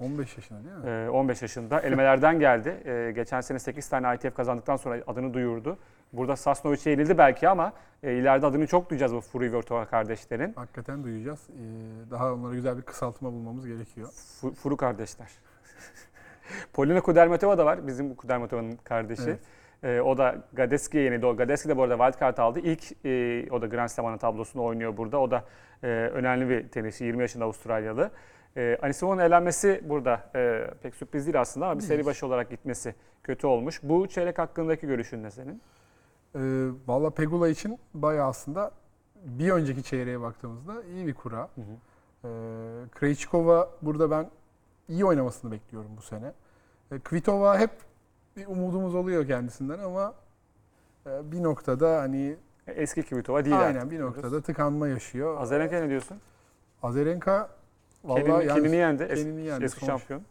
15 yaşında değil mi? e, 15 yaşında. Elemelerden geldi. E, geçen sene 8 tane ITF kazandıktan sonra adını duyurdu. Burada Sasnovic'e yenildi belki ama e, ileride adını çok duyacağız bu Furivitova kardeşlerin. Hakikaten duyacağız. Ee, daha onlara güzel bir kısaltma bulmamız gerekiyor. Fu- Furu kardeşler. Polina Kudermetova da var. Bizim Kudermetova'nın kardeşi. Evet. Ee, o da Gadeski'ye yenildi. O Gadeski de bu arada wildcard aldı. İlk e, o da Grand Slam ana tablosunu oynuyor burada. O da e, önemli bir tenisçi. 20 yaşında Avustralyalı. E, Anisimova'nın elenmesi burada e, pek sürpriz değil aslında ama bir seri başı olarak gitmesi kötü olmuş. Bu çeyrek hakkındaki görüşün ne senin? Ee, Valla Pegula için bayağı aslında bir önceki çeyreğe baktığımızda iyi bir kura. Hı hı. Ee, Krejcikova burada ben iyi oynamasını bekliyorum bu sene. Ee, Kvitova hep bir umudumuz oluyor kendisinden ama e, bir noktada hani E, Eski Kvitova değil aynen artık bir noktada tıkanma yaşıyor. Azarenka ne diyorsun? Azarenka vallahi Kendini, yani kendini yendi. Es- kendini yendi. Eski Sonuç- şampiyon.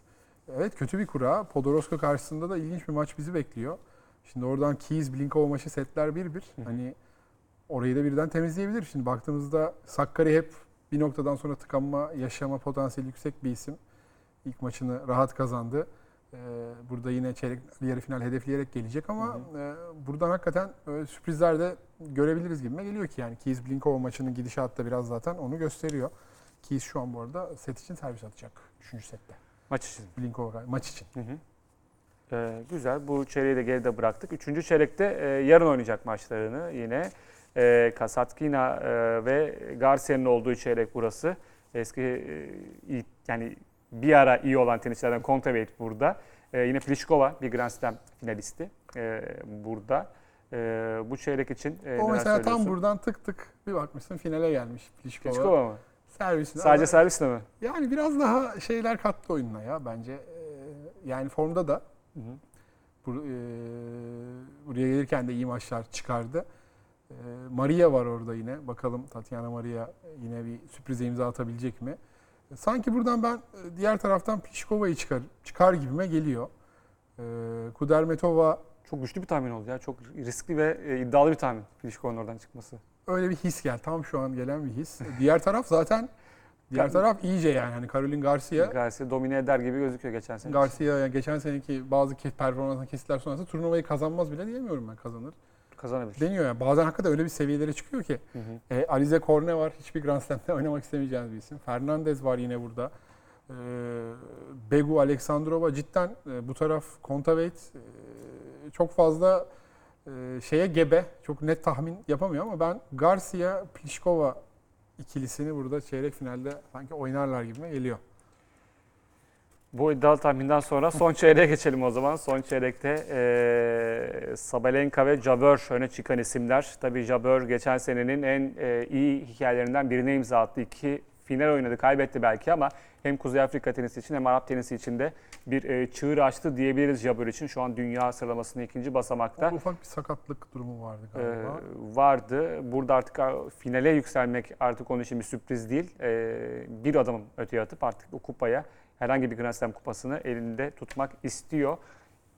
Evet kötü bir kura. Podoroska karşısında da ilginç bir maç bizi bekliyor. Şimdi oradan Keys Blinkova maçı setler 1-1. hı. Hani orayı da birden temizleyebilir. Şimdi baktığımızda Sakkari hep bir noktadan sonra tıkanma, yaşama potansiyeli yüksek bir isim. İlk maçını rahat kazandı. Ee, burada yine çeyrek yarı final hedefleyerek gelecek ama Hı e, buradan hakikaten e, sürprizler de görebiliriz gibime geliyor ki yani Keys Blinkova maçının gidişatı da biraz zaten onu gösteriyor. Keys şu an bu arada set için servis atacak 3. sette. Maç için. Blinkova maç için. Hı hı. Ee, güzel. Bu çeyreği de geride bıraktık. Üçüncü çeyrekte e, yarın oynayacak maçlarını yine. E, Kasatkina e, ve Garcia'nın olduğu çeyrek burası. Eski e, yani bir ara iyi olan tenisçilerden Kontaveit burada. E, yine Pliskova bir Grand Slam finalisti e, burada. E, bu çeyrek için e, O mesela tam buradan tık tık bir bakmışsın finale gelmiş Pliskova. Pliskova mı? Servisine. Sadece ama servisle mi? Yani biraz daha şeyler kattı oyununa ya bence. Ee, Yani formda da Hı hı. bur- e, buraya gelirken de iyi maçlar çıkardı. Ee, Maria var orada yine. Bakalım Tatiana Maria yine bir sürprize imza atabilecek mi? Sanki buradan ben e, diğer taraftan Pliškova'yı çıkar, çıkar gibime geliyor. Ee, Kudermetova Çok güçlü bir tahmin oldu ya. Çok riskli ve e, iddialı bir tahmin. Pliškova'nın oradan çıkması. öyle bir his gel. Tam şu an gelen bir his. Diğer taraf zaten diğer taraf iyice yani. Hani Caroline Garcia Garcia domine eder gibi gözüküyor geçen sene. Garcia yani geçen seneki bazı ke- performansın kesitler sonrası turnuvayı kazanmaz bile diyemiyorum ben kazanır. Kazanabilir. Deniyor yani. Bazen hakikaten öyle bir seviyelere çıkıyor ki. Hı hı. E, Alize Corne var. Hiçbir Grand Slam'de oynamak istemeyeceğiniz bir isim. Fernandez var yine burada. E, Begu Aleksandrova cidden e, bu taraf Kontaveit e, çok fazla e, şeye gebe. Çok net tahmin yapamıyor ama ben Garcia Pliskova ikilisini burada çeyrek finalde sanki oynarlar gibime geliyor. Bu iddialı tahminden sonra son çeyreğe geçelim o zaman. Son çeyrekte e, Sabalenka ve Jabeur öne çıkan isimler. Tabii Jabeur geçen senenin en e, iyi hikayelerinden birine imza attı. İki final oynadı, kaybetti belki ama hem Kuzey Afrika tenisi için hem Arap tenisi için de bir e, çığır açtı diyebiliriz Jabeur için. Şu an dünya sıralamasının ikinci basamakta. Orada ufak bir sakatlık durumu vardı e, galiba. vardı. Burada artık finale yükselmek artık onun için bir sürpriz değil. E, bir adım öteye atıp artık o kupaya herhangi bir Grand Slam kupasını elinde tutmak istiyor.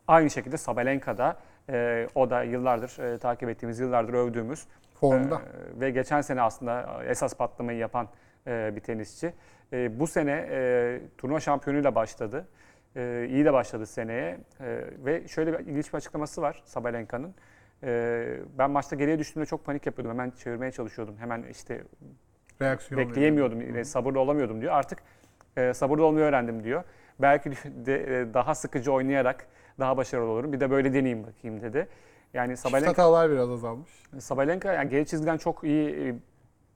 Aynı şekilde Sabalenka da e, o da yıllardır e, takip ettiğimiz, yıllardır övdüğümüz Formda. e, ve geçen sene aslında esas patlamayı yapan e, bir tenisçi. E, bu sene e, turnuva şampiyonuyla başladı. E, iyi de başladı seneye E, ve şöyle bir ilginç bir açıklaması var Sabalenka'nın. E, ben maçta geriye düştüğümde çok panik yapıyordum. Hemen çevirmeye çalışıyordum. Hemen işte Reaksiyon bekleyemiyordum, yine sabırlı olamıyordum diyor. Artık e, sabırlı olmayı öğrendim diyor. Belki de e, daha sıkıcı oynayarak daha başarılı olurum. Bir de böyle deneyeyim bakayım dedi. Yani Çift Sabalenka, hatalar biraz azalmış. Sabalenka yani geri çizgiden çok iyi e,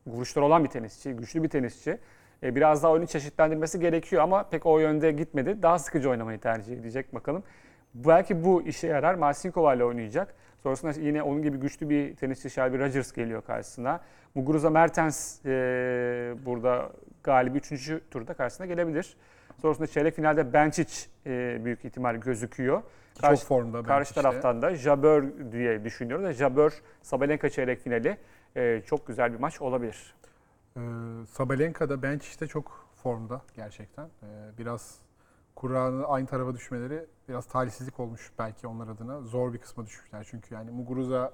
vuruşları olan bir tenisçi, güçlü bir tenisçi. E, biraz daha oyunu çeşitlendirmesi gerekiyor ama pek o yönde gitmedi. Daha sıkıcı oynamayı tercih edecek bakalım. Belki bu işe yarar. Marsinkova ile oynayacak. Sonrasında yine onun gibi güçlü bir tenisçi Shelby Rogers geliyor karşısına. Muguruza Mertens e, burada galibi 3. turda karşısına gelebilir. Sonrasında çeyrek finalde Benčić e, büyük ihtimal gözüküyor. Karşı- Çok formda. Karşı belki işte. taraftan da Jabeur diye düşünüyorum. Jabeur Sabalenka çeyrek finali e, çok güzel bir maç olabilir. Ee, Sabalenka da bench işte çok formda gerçekten. Ee, biraz Kur'an'ın aynı tarafa düşmeleri biraz talihsizlik olmuş belki onlar adına. Zor bir kısma düşmüşler çünkü yani Muguruza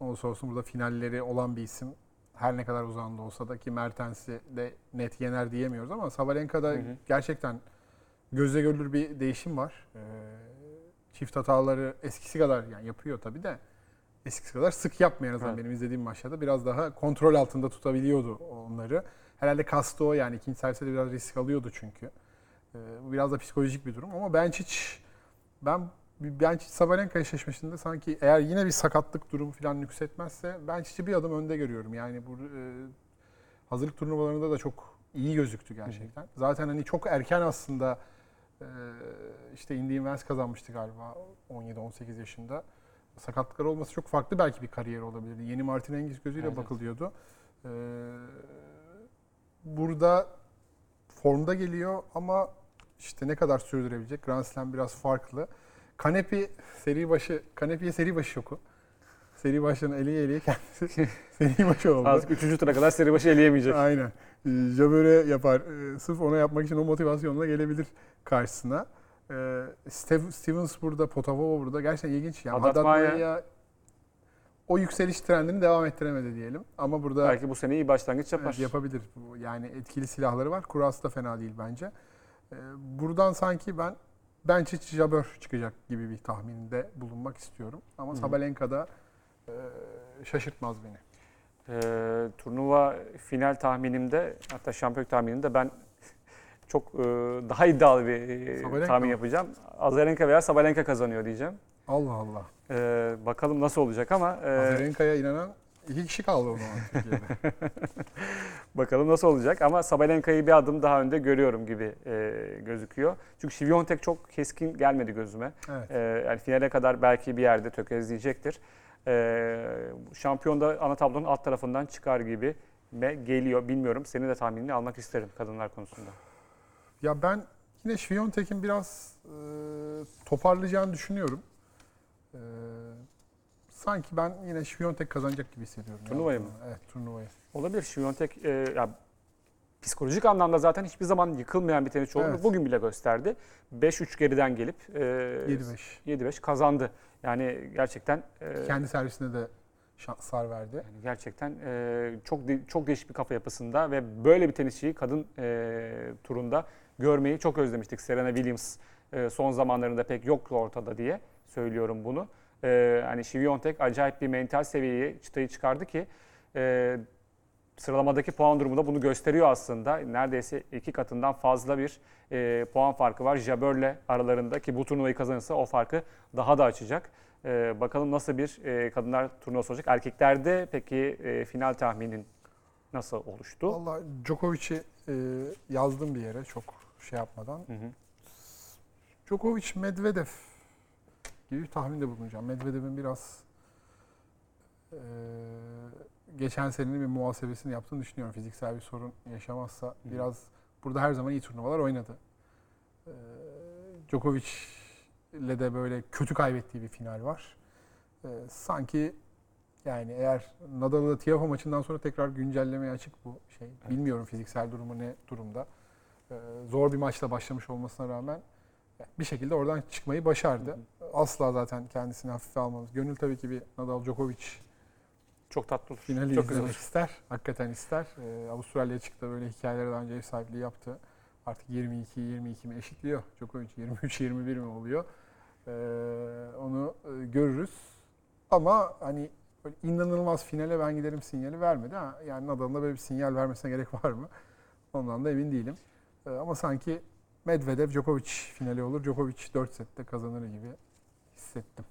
olsa olsun burada finalleri olan bir isim. Her ne kadar uzağında olsa da ki Mertens'i de net yener diyemiyoruz ama Sabalenka'da Hı hı. gerçekten gözle görülür bir değişim var. Ee, çift hataları eskisi kadar yani yapıyor tabii de eskisi kadar sık yapmıyor en azından Evet. benim izlediğim maçlarda. Biraz daha kontrol altında tutabiliyordu onları. Herhalde kastı o yani ikinci serviste de biraz risk alıyordu çünkü. Ee, bu biraz da psikolojik bir durum ama Benčić ben Benčić Sabalenka eşleşmesinde sanki eğer yine bir sakatlık durumu falan nüksetmezse Benčić'i bir adım önde görüyorum. Yani bu e, hazırlık turnuvalarında da çok iyi gözüktü gerçekten. Zaten hani çok erken aslında e, işte Indian Wells kazanmıştı galiba 17-18 yaşında. Sakatlıklar olması çok farklı belki bir kariyer olabilirdi. Yeni Martin Hingis gözüyle Evet. bakılıyordu. Ee, burada formda geliyor ama işte ne kadar sürdürebilecek? Grand Slam biraz farklı. Kanepi seri başı, Kanepi'ye seri başı şoku. Seri başlarını eliye eliye kendisi seri başı oldu. Artık 3. tura kadar seri başı eleyemeyecek. Aynen. Ee, Jabber'e yapar. Ee, Sırf ona yapmak için o motivasyonla gelebilir karşısına. Ee, Stev- Stevens burada, Potapova burada. Gerçekten ilginç. Yani Haddad Maia o yükseliş trendini devam ettiremedi diyelim. Ama burada Belki bu sene iyi başlangıç yapar. evet, yapabilir. Yani etkili silahları var. Kurası da fena değil bence. Ee, buradan sanki ben Benčić Jabber çıkacak gibi bir tahminde bulunmak istiyorum. Ama Hı. Sabalenka e, şaşırtmaz beni. Ee, turnuva final tahminimde hatta şampiyon tahminimde ben çok e, daha iddialı bir e, Sabalenka tahmin mı? yapacağım. Azarenka veya Sabalenka kazanıyor diyeceğim. Allah Allah. Ee, bakalım nasıl olacak ama e, Azarenka'ya inanan iki kişi kaldı o zaman Türkiye'de. bakalım nasıl olacak. Ama Sabalenka'yı bir adım daha önde görüyorum gibi e, gözüküyor. Çünkü Şiviyontek çok keskin gelmedi gözüme. Evet. Ee, yani finale kadar belki bir yerde tökezleyecektir. Ee, şampiyon da ana tablonun alt tarafından çıkar gibi me geliyor. Bilmiyorum. Senin de tahminini almak isterim kadınlar konusunda. Ya ben yine Şviyontek'in biraz e, toparlayacağını düşünüyorum. E, sanki ben yine Şviyontek kazanacak gibi hissediyorum. Turnuvayı mı? Evet turnuvayı. Olabilir. Şiyontek e, ya, psikolojik anlamda zaten hiçbir zaman yıkılmayan bir tenisçi olduğunu Evet. bugün bile gösterdi. 5-3 geriden gelip e, 7-5. 7-5 kazandı. Yani gerçekten e, Kendi servisine de şanslar verdi. yani gerçekten e, çok de- çok değişik bir kafa yapısında ve böyle bir tenisçiyi kadın e, turunda görmeyi çok özlemiştik. Serena Williams e, son zamanlarında pek yoktu ortada diye söylüyorum bunu. E, hani Şiviyontek acayip bir mental seviyeyi çıtayı çıkardı ki e, sıralamadaki puan durumu da bunu gösteriyor aslında. Neredeyse iki katından fazla bir e, puan farkı var Jabber'le aralarında ki bu turnuvayı kazanırsa o farkı daha da açacak. E, bakalım nasıl bir e, kadınlar turnuvası olacak. Erkeklerde peki e, final tahminin nasıl oluştu? Valla Djokovic'i e, yazdım bir yere çok şey yapmadan. Hı hı. Djokovic, Medvedev gibi bir tahminde bulunacağım. Medvedev'in biraz e, geçen senenin bir muhasebesini yaptığını düşünüyorum. Fiziksel bir sorun yaşamazsa biraz burada her zaman iyi turnuvalar oynadı. E, Djokovic ile de böyle kötü kaybettiği bir final var. E, sanki yani eğer Nadal'ı Tiafoe maçından sonra tekrar güncellemeye açık bu şey. Bilmiyorum fiziksel durumu ne durumda. E, zor bir maçla başlamış olmasına rağmen bir şekilde oradan çıkmayı başardı. Asla zaten kendisini hafife almamız. Gönül tabii ki bir Nadal Djokovic Çok tatlı olur. finali Çok güzel izlemek olur. ister. Hakikaten ister. Ee, Avustralya'ya çıktı böyle hikayelere daha önce ev sahipliği yaptı. Artık 22-22 mi eşitliyor. Djokovic 23-21 mi oluyor. Ee, onu e, görürüz. Ama hani böyle inanılmaz finale ben giderim sinyali vermedi. Ha, yani Nadal'ın da böyle bir sinyal vermesine gerek var mı? Ondan da emin değilim. Ee, ama sanki Medvedev Djokovic finali olur. Djokovic 4 sette kazanır gibi hissettim.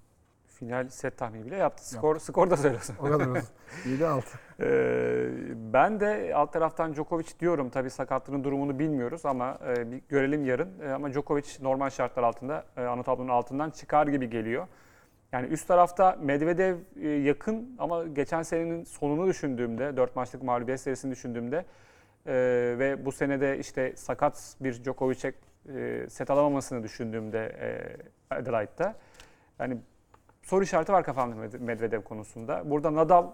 Final set tahmini bile yaptı. Skor, skor da söylüyorsun. O kadar olsun. 7-6. Ee, ben de alt taraftan Djokovic diyorum. Tabii sakatlığının durumunu bilmiyoruz ama e, bir görelim yarın. E, ama Djokovic normal şartlar altında e, ana tablonun altından çıkar gibi geliyor. Yani üst tarafta Medvedev e, yakın ama geçen senenin sonunu düşündüğümde, 4 maçlık mağlubiyet serisini düşündüğümde e, ve bu senede işte sakat bir Djokovic'e e, set alamamasını düşündüğümde e, Adelaide'da yani soru işareti var kafamda Med- Medvedev konusunda. Burada Nadal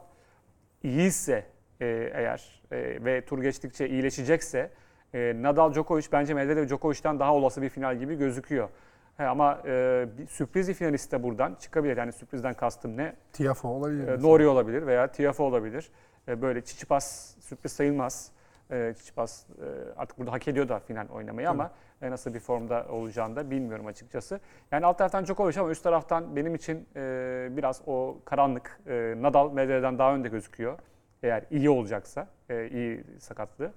iyiyse e, eğer e, ve tur geçtikçe iyileşecekse e, Nadal Djokovic bence Medvedev Djokovic'ten daha olası bir final gibi gözüküyor. He, ama e, bir sürpriz bir finalist de buradan çıkabilir. Yani sürprizden kastım ne? Tiafoe olabilir. E. Nori olabilir veya Tiafoe olabilir. E, böyle Çiçipas sürpriz sayılmaz. E, Çiçipas e, artık burada hak ediyor da final oynamayı Tabii. ama e, nasıl bir formda olacağını da bilmiyorum açıkçası. Yani alt taraftan Djokovic ama üst taraftan benim için e, biraz o karanlık. E, Nadal Medvedev'den daha önde gözüküyor. Eğer iyi olacaksa, e, iyi sakatlığı.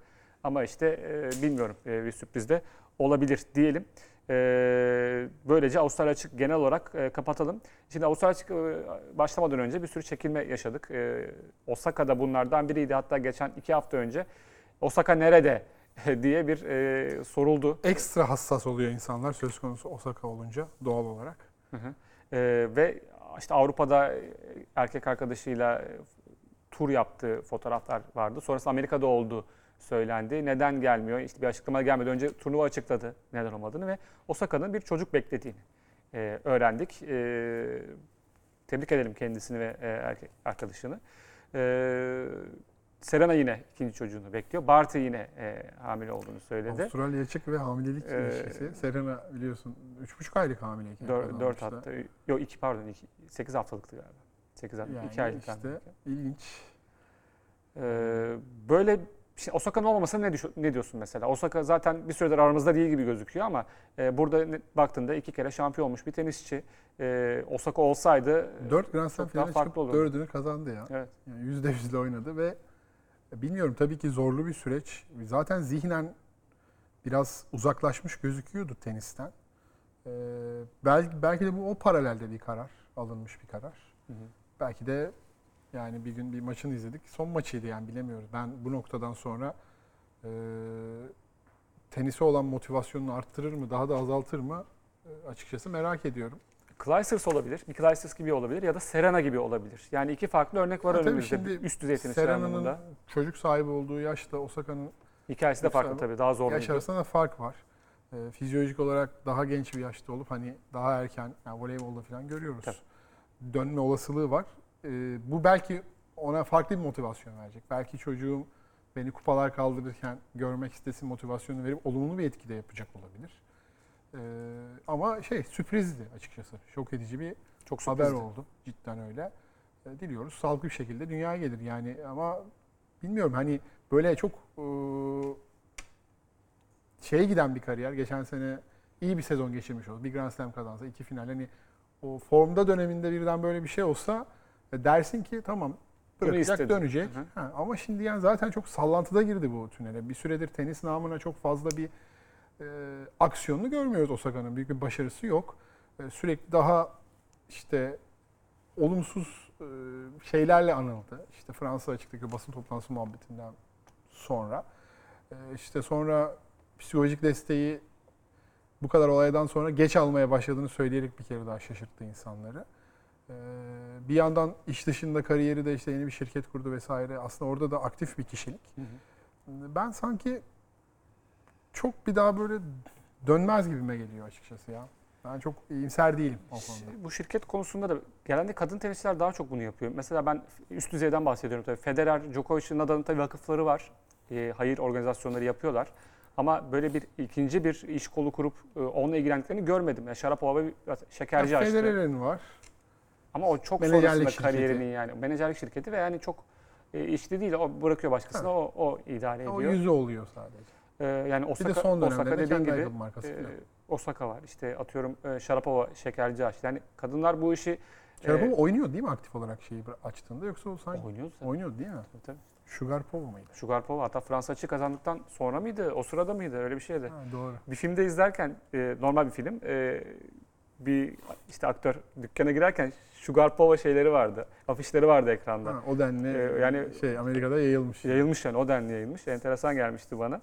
Ama işte e, bilmiyorum e, bir sürpriz de olabilir diyelim. E, böylece Avustralya açık genel olarak e, kapatalım. Şimdi Avustralya açık e, başlamadan önce bir sürü çekilme yaşadık. E, Osaka'da bunlardan biriydi. Hatta geçen iki hafta önce Osaka nerede diye bir e, soruldu. Ekstra hassas oluyor insanlar söz konusu Osaka olunca doğal olarak. Hı hı. Ee, ve işte Avrupa'da e, erkek arkadaşıyla e, tur yaptığı fotoğraflar vardı. Sonrasında Amerika'da olduğu söylendi. Neden gelmiyor? İşte bir açıklama gelmeden önce turnuva açıkladı neden olmadığını ve Osaka'nın bir çocuk beklediğini e, öğrendik. E, tebrik edelim kendisini ve e, erkek arkadaşını. E, Serena yine ikinci çocuğunu bekliyor. Barty yine e, hamile olduğunu söyledi. Avustralya açık ve hamilelik Ee, ilişkisi. Serena biliyorsun 3,5 aylık hamileyken 4, kazanmıştı. hatta. Yok 2 pardon 2. 8 haftalıktı galiba. 8 hafta. Yani 2 aylık. işte hamile. ilginç. Ee, böyle şey, Osaka'nın olmamasına ne, düşün- ne diyorsun mesela? Osaka zaten bir süredir aramızda değil gibi gözüküyor ama e, burada baktığında iki kere şampiyon olmuş bir tenisçi. E, Osaka olsaydı 4 Grand Slam farklı çıkıp olurdu. 4'ünü kazandı ya. Evet. Yani %100'le oynadı ve bilmiyorum tabii ki zorlu bir süreç. Zaten zihnen biraz uzaklaşmış gözüküyordu tenisten. Ee, belki, belki de bu o paralelde bir karar, alınmış bir karar. Hı hı. Belki de yani bir gün bir maçını izledik. Son maçıydı yani bilemiyoruz. Ben bu noktadan sonra e, tenise olan motivasyonunu arttırır mı, daha da azaltır mı e, açıkçası merak ediyorum. Clijsters olabilir, bir Clijsters gibi olabilir ya da Serena gibi olabilir. Yani iki farklı örnek var Ha, tabii önümüzde. şimdi Üst düzey tenisçiler Serena'nın anlamında. çocuk sahibi olduğu yaşta Osaka'nın Hikayesi de Yoksa farklı tabii, daha zor. yaş arasında da fark var. Ee, fizyolojik olarak daha genç bir yaşta olup hani daha erken yani voleybolda falan görüyoruz. Dönme olasılığı var. e, bu belki ona farklı bir motivasyon verecek. Belki çocuğum beni kupalar kaldırırken görmek istesin motivasyonu verip olumlu bir etki de yapacak olabilir. E, ama şey sürprizdi açıkçası. Şok edici bir Çok haber sürprizdi. oldu. Cidden öyle. E, diliyoruz sağlıklı bir şekilde dünyaya gelir. Yani ama bilmiyorum hani böyle çok e, şeye giden bir kariyer. Geçen sene iyi bir sezon geçirmiş oldu. Bir Grand Slam kazansa, iki final. Hani o formda döneminde birden böyle bir şey olsa e, dersin ki tamam bırakacak dönecek. Hı hı. Ha, ama şimdi yani zaten çok sallantıda girdi bu tünele. Bir süredir tenis namına çok fazla bir e, aksiyonunu görmüyoruz Osaka'nın. Büyük bir başarısı yok. E, sürekli daha işte olumsuz e, şeylerle anıldı. İşte Fransa açıktaki basın toplantısı muhabbetinden sonra. E, işte sonra psikolojik desteği bu kadar olaydan sonra geç almaya başladığını söyleyerek bir kere daha şaşırttı insanları. Bir yandan iş dışında kariyeri de işte yeni bir şirket kurdu vesaire. Aslında orada da aktif bir kişilik. Hı hı. Ben sanki çok bir daha böyle dönmez gibime geliyor açıkçası ya. Ben çok iyimser değilim o konuda. Bu şirket konusunda da genelde kadın tenisçiler daha çok bunu yapıyor. Mesela ben üst düzeyden bahsediyorum tabii. Federer, Djokovic, Nadal'ın tabii vakıfları var. E, hayır organizasyonları yapıyorlar. Ama böyle bir ikinci bir iş kolu kurup e, onunla ilgilendiklerini görmedim. Yani Sharapova bir şekerci Ya açtı. Federer'in var. Ama o çok Menajerlik sonrasında şirketi. kariyerinin yani menajerlik şirketi ve yani çok e, işli değil. O bırakıyor başkasına Ha. o, o idare O ediyor. yüzü oluyor sadece. E, yani Bir Osaka, de son Osaka dediğin gibi markası e. Osaka var. İşte atıyorum e, Sharapova şekerci açtı. Yani kadınlar bu işi Sharapova oynuyor değil mi aktif olarak şeyi açtığında yoksa o sanki oynuyor zaten. oynuyordu değil mi? Tabii, tabii. Sugar Pova mıydı? Sugarpova hatta Fransa açığı kazandıktan sonra mıydı? O sırada mıydı? Öyle bir şeydi. Ha, doğru. Bir filmde izlerken e, normal bir film. e, bir işte aktör dükkana girerken Sugarpova şeyleri vardı. Afişleri vardı ekranda. Ha, o denli Ee, yani- şey Amerika'da yayılmış. Yayılmış yani o denli yayılmış. Enteresan gelmişti bana.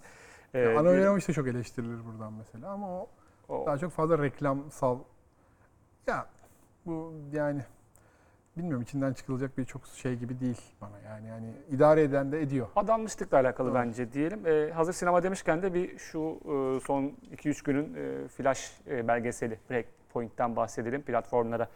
E, Ya, Ana oynamış da çok eleştirilir buradan mesela ama o o- daha çok fazla reklamsal. Ya bu yani bilmiyorum içinden çıkılacak bir çok şey gibi değil bana yani yani idare eden de ediyor. Adanmışlıkla alakalı Doğru. bence diyelim. E, hazır sinema demişken de bir şu e, son 2-3 günün e, flash e, belgeseli Breakpoint'ten bahsedelim. Platformlara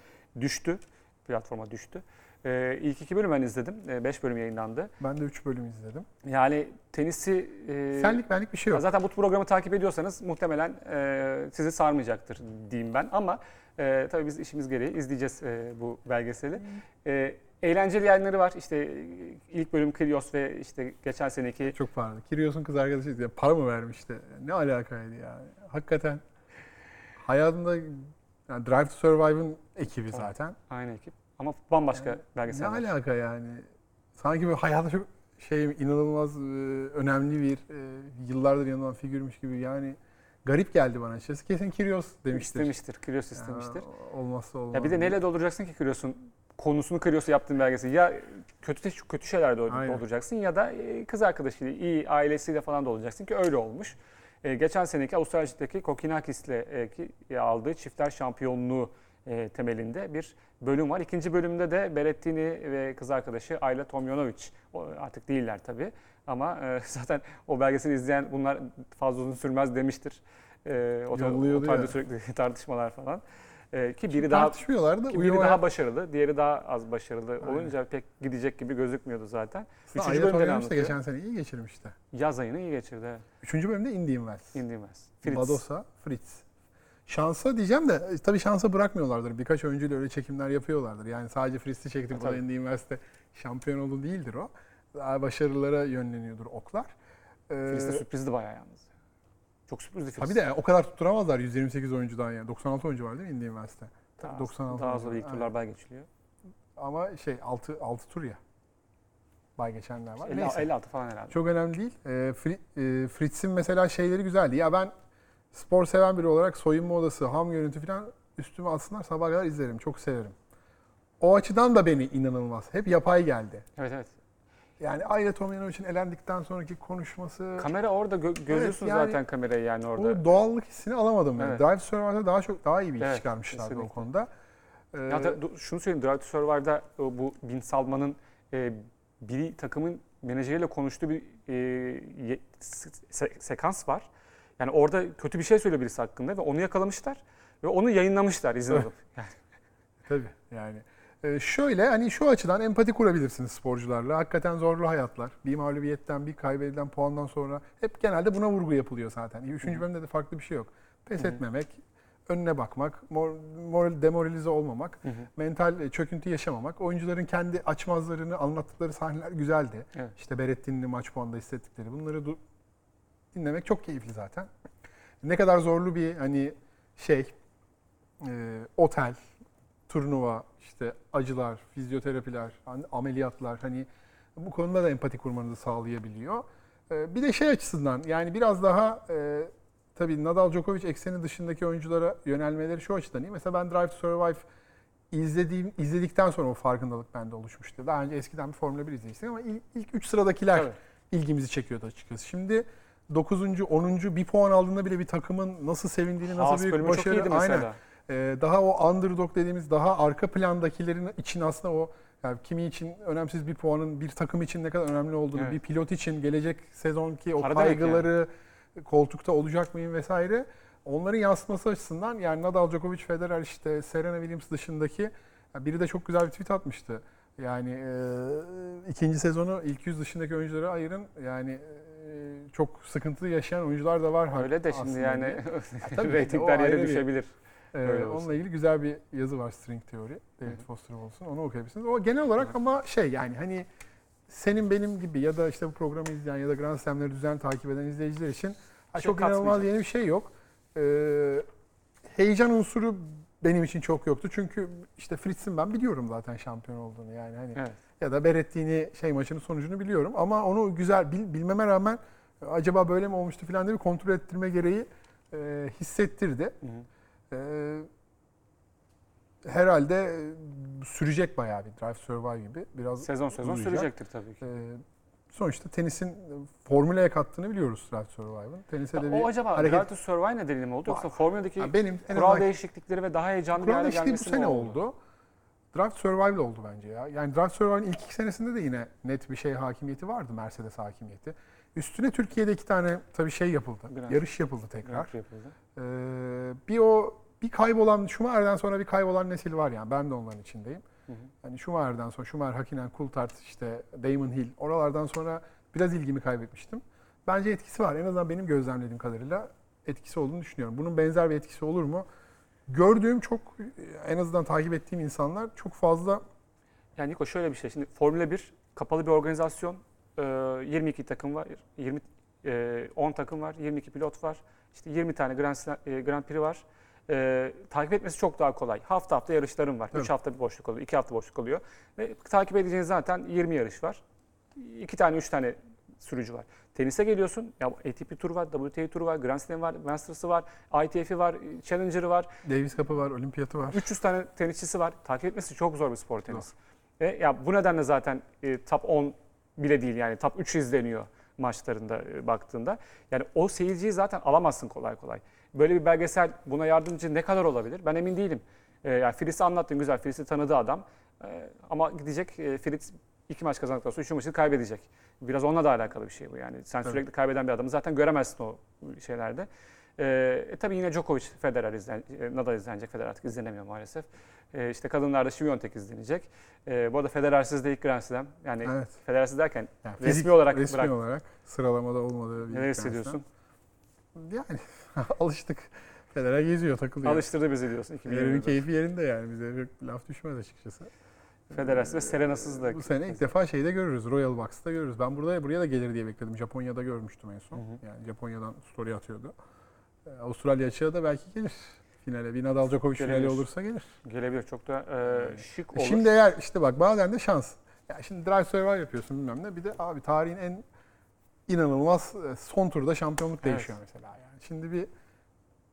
düştü. Platforma düştü. E, ilk iki bölüm ben izledim. 5 bölüm yayınlandı. Ben de 3 bölüm izledim. Yani tenisi... e, Senlik benlik bir şey yok. zaten bu programı takip ediyorsanız muhtemelen e, sizi sarmayacaktır diyeyim ben. Ama e, tabii biz işimiz gereği izleyeceğiz e, bu belgeseli. E, eğlenceli yayınları var. İşte ilk bölüm Kyrgios ve işte geçen seneki Çok pardon. Kyrgios'un kız arkadaşı ya para mı vermişti? Ne alakaydı yani? Hakikaten hayatında yani Drive to Survive'ın ekibi Evet. zaten. aynı ekip. Ama bambaşka Ne belgeseller. alaka yani? Sanki böyle hayata çok şey inanılmaz e, önemli bir e, yıllardır yanılan figürmüş gibi yani garip geldi bana açıkçası. Kesin Kyrgios demiştir. İstemiştir. Kyrgios istemiştir. Ya, olmazsa olmaz. Ya bir de neyle dolduracaksın ki Kyrgios'un konusunu Kyrgios'u yaptığın belgesel. Ya kötü kötü şeyler de Aynen. dolduracaksın ya da e, kız arkadaşıyla, iyi ailesiyle falan dolduracaksın ki öyle olmuş. E, geçen seneki Avustralya'daki Kokinakis'le e, ki- e, aldığı çiftler şampiyonluğu e, temelinde bir bölüm var. İkinci bölümde de Berrettini ve kız arkadaşı Ayla Tomjanovic. O artık değiller tabii. Ama e, zaten o belgeseli izleyen bunlar fazla uzun sürmez demiştir. E, o, ya. sürekli tartışmalar falan. E, ki biri daha tartışmıyorlar da ki biri daha başarılı, diğeri daha az başarılı Aynen. olunca pek gidecek gibi gözükmüyordu zaten. Aslında Üçüncü Ayla bölümde ne Tomjanovic de anlatıyor? geçen sene iyi geçirmişti. Yaz ayını iyi geçirdi. evet. Üçüncü bölümde Indian Wells. İndirmez. Fritz. Badosa, Fritz. Şansa diyeceğim de e, tabii şansa bırakmıyorlardır. Birkaç oyuncuyla öyle çekimler yapıyorlardır. Yani sadece Fritz'i çektik bu da. Indy Üniversite şampiyon oldu değildir o. Daha başarılara yönleniyordur oklar. Ee, Fritz de sürprizdi bayağı yalnız. Çok sürprizdi Fritz. tabii de o kadar tutturamazlar 128 oyuncudan yani. 96 oyuncu var değil mi Indy Üniversite? daha, 96 daha sonra ilk turlar bay geçiliyor. Ama şey 6 6 tur ya. Bay geçenler var. 50, Neyse. 56 falan herhalde. Çok önemli değil. Fri- e, Fritz'in mesela şeyleri güzeldi. Ya ben spor seven biri olarak soyunma odası, ham görüntü falan üstüme alsınlar sabah kadar izlerim. Çok severim. O açıdan da beni inanılmaz. Hep yapay geldi. Evet evet. Yani Ayla Tomjanovic'in elendikten sonraki konuşması, Kamera orada gö- görüyorsun yani zaten kamerayı yani orada. o doğallık hissini alamadım ben. Evet. Drive to Survive'da daha çok daha iyi bir iş Evet, çıkarmışlardı o konuda. Ee, Ya da du- şunu söyleyeyim Drive to Survivor'da o bu Bin Salman'ın e, biri takımın menajeriyle konuştuğu bir e, se- sekans var. Yani orada kötü bir şey söylüyor birisi hakkında ve onu yakalamışlar ve onu yayınlamışlar izin alıp. Yani Tabii yani. Ee, şöyle hani şu açıdan empati kurabilirsiniz sporcularla. Hakikaten zorlu hayatlar. Bir mağlubiyetten, bir kaybedilen puandan sonra hep genelde buna vurgu yapılıyor zaten. Üçüncü bölümde de farklı bir şey yok. Pes etmemek, önüne bakmak, mor- moral demoralize olmamak, mental e, çöküntü yaşamamak. Oyuncuların kendi açmazlarını anlattıkları sahneler güzeldi. Evet. İşte Berettin'in maç puanında hissettikleri. Bunları dinlemek çok keyifli zaten. Ne kadar zorlu bir hani şey, e, otel, turnuva, işte acılar, fizyoterapiler, hani ameliyatlar hani bu konuda da empati kurmanızı sağlayabiliyor. E, bir de şey açısından yani biraz daha e, tabii Nadal Djokovic ekseni dışındaki oyunculara yönelmeleri şu açıdan iyi. Mesela ben Drive to Survive izlediğim izledikten sonra o farkındalık bende oluşmuştu. Daha önce eskiden bir Formula 1 izlemiştim ama il- ilk 3 sıradakiler Tabii. ilgimizi çekiyordu açıkçası. Şimdi 9. 10. bir puan aldığında bile bir takımın nasıl sevindiğini, nasıl büyük başarı. çok iyiydi mesela. Aynen. Ee, daha o underdog dediğimiz daha arka plandakilerin için aslında o yani kimi için önemsiz bir puanın bir takım için ne kadar önemli olduğunu, Evet. bir pilot için gelecek sezonki o Para kaygıları, koltukta olacak mıyım vesaire onların yansıması açısından yani Nadal, Djokovic, Federer işte Serena Williams dışındaki ya biri de çok güzel bir tweet atmıştı. Yani e, ikinci sezonu ilk yüz dışındaki oyunculara ayırın. Yani e, çok sıkıntı yaşayan oyuncular da var. Öyle de şimdi aslında yani tabii ki de reytingler yere düşebilir. Ee, onunla ilgili güzel bir yazı var String Theory. David Foster olsun. Onu okuyabilirsiniz. O genel olarak ama şey yani hani senin benim gibi ya da işte bu programı izleyen ya da Grand Slam'leri düzenli takip eden izleyiciler için Şey çok inanılmaz yeni bir şey yok. Ee, heyecan unsuru benim için çok yoktu. Çünkü işte Fritz'in ben biliyorum zaten şampiyon olduğunu yani hani Evet. ya da Beretti'ni şey maçının sonucunu biliyorum ama onu güzel bil- bilmeme rağmen acaba böyle mi olmuştu falan diye bir kontrol ettirme gereği e, hissettirdi. Hı hı. Ee, herhalde e, sürecek bayağı bir Drive Survive gibi. Biraz Sezon sezon uzayacak. sürecektir tabii ki. Ee, sonuçta tenisin e, formüleye kattığını biliyoruz Drive Survive'ın. Tenise de bir o acaba hareket... Drive to Survive nedeniyle mi oldu yoksa Formula'daki Ha, benim en kural azından değişiklikleri ve daha heyecanlı bir kural hale değişikliği bu gelmesi mi sene oldu. Drive to Survive oldu bence ya. Yani Drive to Survive'ın ilk iki senesinde de yine net bir şey hakimiyeti vardı. Mercedes hakimiyeti. Üstüne Türkiye'de iki tane tabii şey yapıldı. Grand- Yarış yapıldı tekrar. Grand yapıldı. Ee, bir o bir kaybolan Schumacher'den sonra bir kaybolan nesil var yani. Ben de onların içindeyim. Hı hı. Hani Schumacher'den sonra Schumacher, Hakkinen, Coulthard, işte Damon Hill oralardan sonra biraz ilgimi kaybetmiştim. Bence etkisi var. En azından benim gözlemlediğim kadarıyla etkisi olduğunu düşünüyorum. Bunun benzer bir etkisi olur mu? Gördüğüm çok en azından takip ettiğim insanlar çok fazla Yani Niko şöyle bir şey. Şimdi Formula 1 kapalı bir organizasyon. Ee, 22 takım var. 20 e, 10 takım var. 22 pilot var. İşte 20 tane Grand, e, Grand Prix var. Ee, takip etmesi çok daha kolay. Hafta hafta yarışlarım var. 3 Evet. hafta bir boşluk oluyor. 2 hafta boşluk oluyor. Ve takip edeceğiniz zaten 20 yarış var. 2 tane 3 tane sürücü var. Tenise geliyorsun. Ya ATP turu var, WTA turu var, Grand Slam var, Masters'ı var, ITF'i var, Challenger'ı var. Davis Cup'ı var, olimpiyatı var. 300 tane tenisçisi var. Takip etmesi çok zor bir spor tenis. Ve ya bu nedenle zaten e, top 10 bile değil yani top 3 izleniyor maçlarında e, baktığında. Yani o seyirciyi zaten alamazsın kolay kolay. Böyle bir belgesel buna yardımcı ne kadar olabilir? Ben emin değilim. E, yani Fritz'i anlattın güzel. Fritz'i tanıdığı adam. E, ama gidecek e, Fritz iki maç kazandıktan sonra üçüncü maçı kaybedecek. Biraz onunla da alakalı bir şey bu yani. Sen Tabii. sürekli kaybeden bir adamı zaten göremezsin o şeylerde. E, e, tabii yine Djokovic, Federer izlen, e, Nadal izlenecek. Federer artık izlenemiyor maalesef. E, işte kadınlarda Świątek izlenecek. E, bu arada Federer'siz de ilk Grand Slam. Yani Evet. Federer'siz derken Yani Resmi fizik- olarak resmi bırak. olarak sıralamada olmadığı bir Grand hissediyorsun? Slam. Yani alıştık. Federer geziyor, takılıyor. Alıştırdı bizi diyorsun. 2020'de. keyfi yerinde yani bize bir laf düşmez açıkçası. Federer'siz ve Serena'sız da. Bu sene ilk defa şeyde görürüz. Royal Box'ta görürüz. Ben burada buraya da gelir diye bekledim. Japonya'da görmüştüm en son. Hı hı. Yani Japonya'dan story atıyordu. Ee, Avustralya açığı da belki gelir finale. Bir Nadal Djokovic finali Gelebilir. olursa gelir. Gelebilir. Çok da e, şık olur. Şimdi eğer işte bak bazen de şans. Ya şimdi Drive Survive yapıyorsun bilmem ne. Bir de abi tarihin en inanılmaz e, son turda şampiyonluk Evet. değişiyor mesela yani. Şimdi bir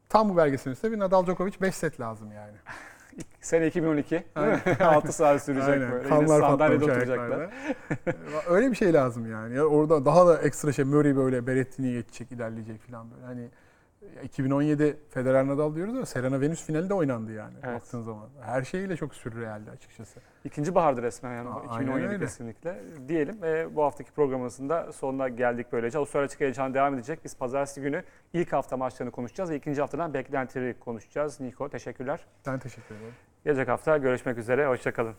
tam bu belgeselin üstünde bir Nadal Djokovic 5 set lazım yani. Sene 2012. Aynen. 6 saat sürecek Aynen. böyle. Yine Kanlar sandalyede patlamış oturacaklar. ayaklarda. Öyle bir şey lazım yani. Ya orada daha da ekstra şey Murray böyle Berrettini geçecek, ilerleyecek falan böyle. Hani 2017 Federer Nadal diyoruz ama Serena Venus finali de oynandı yani Evet. baktığın zaman. Her şeyiyle çok sürrealdi açıkçası. İkinci bahardı resmen yani A- 2017 aynen öyle. kesinlikle. Diyelim ve bu haftaki programımızın da sonuna geldik böylece. Avustralya açık heyecanı devam edecek. Biz pazartesi günü ilk hafta maçlarını konuşacağız ve ikinci haftadan beklentileri konuşacağız. Niko teşekkürler. Ben teşekkür ederim. Gelecek hafta görüşmek üzere. Hoşçakalın.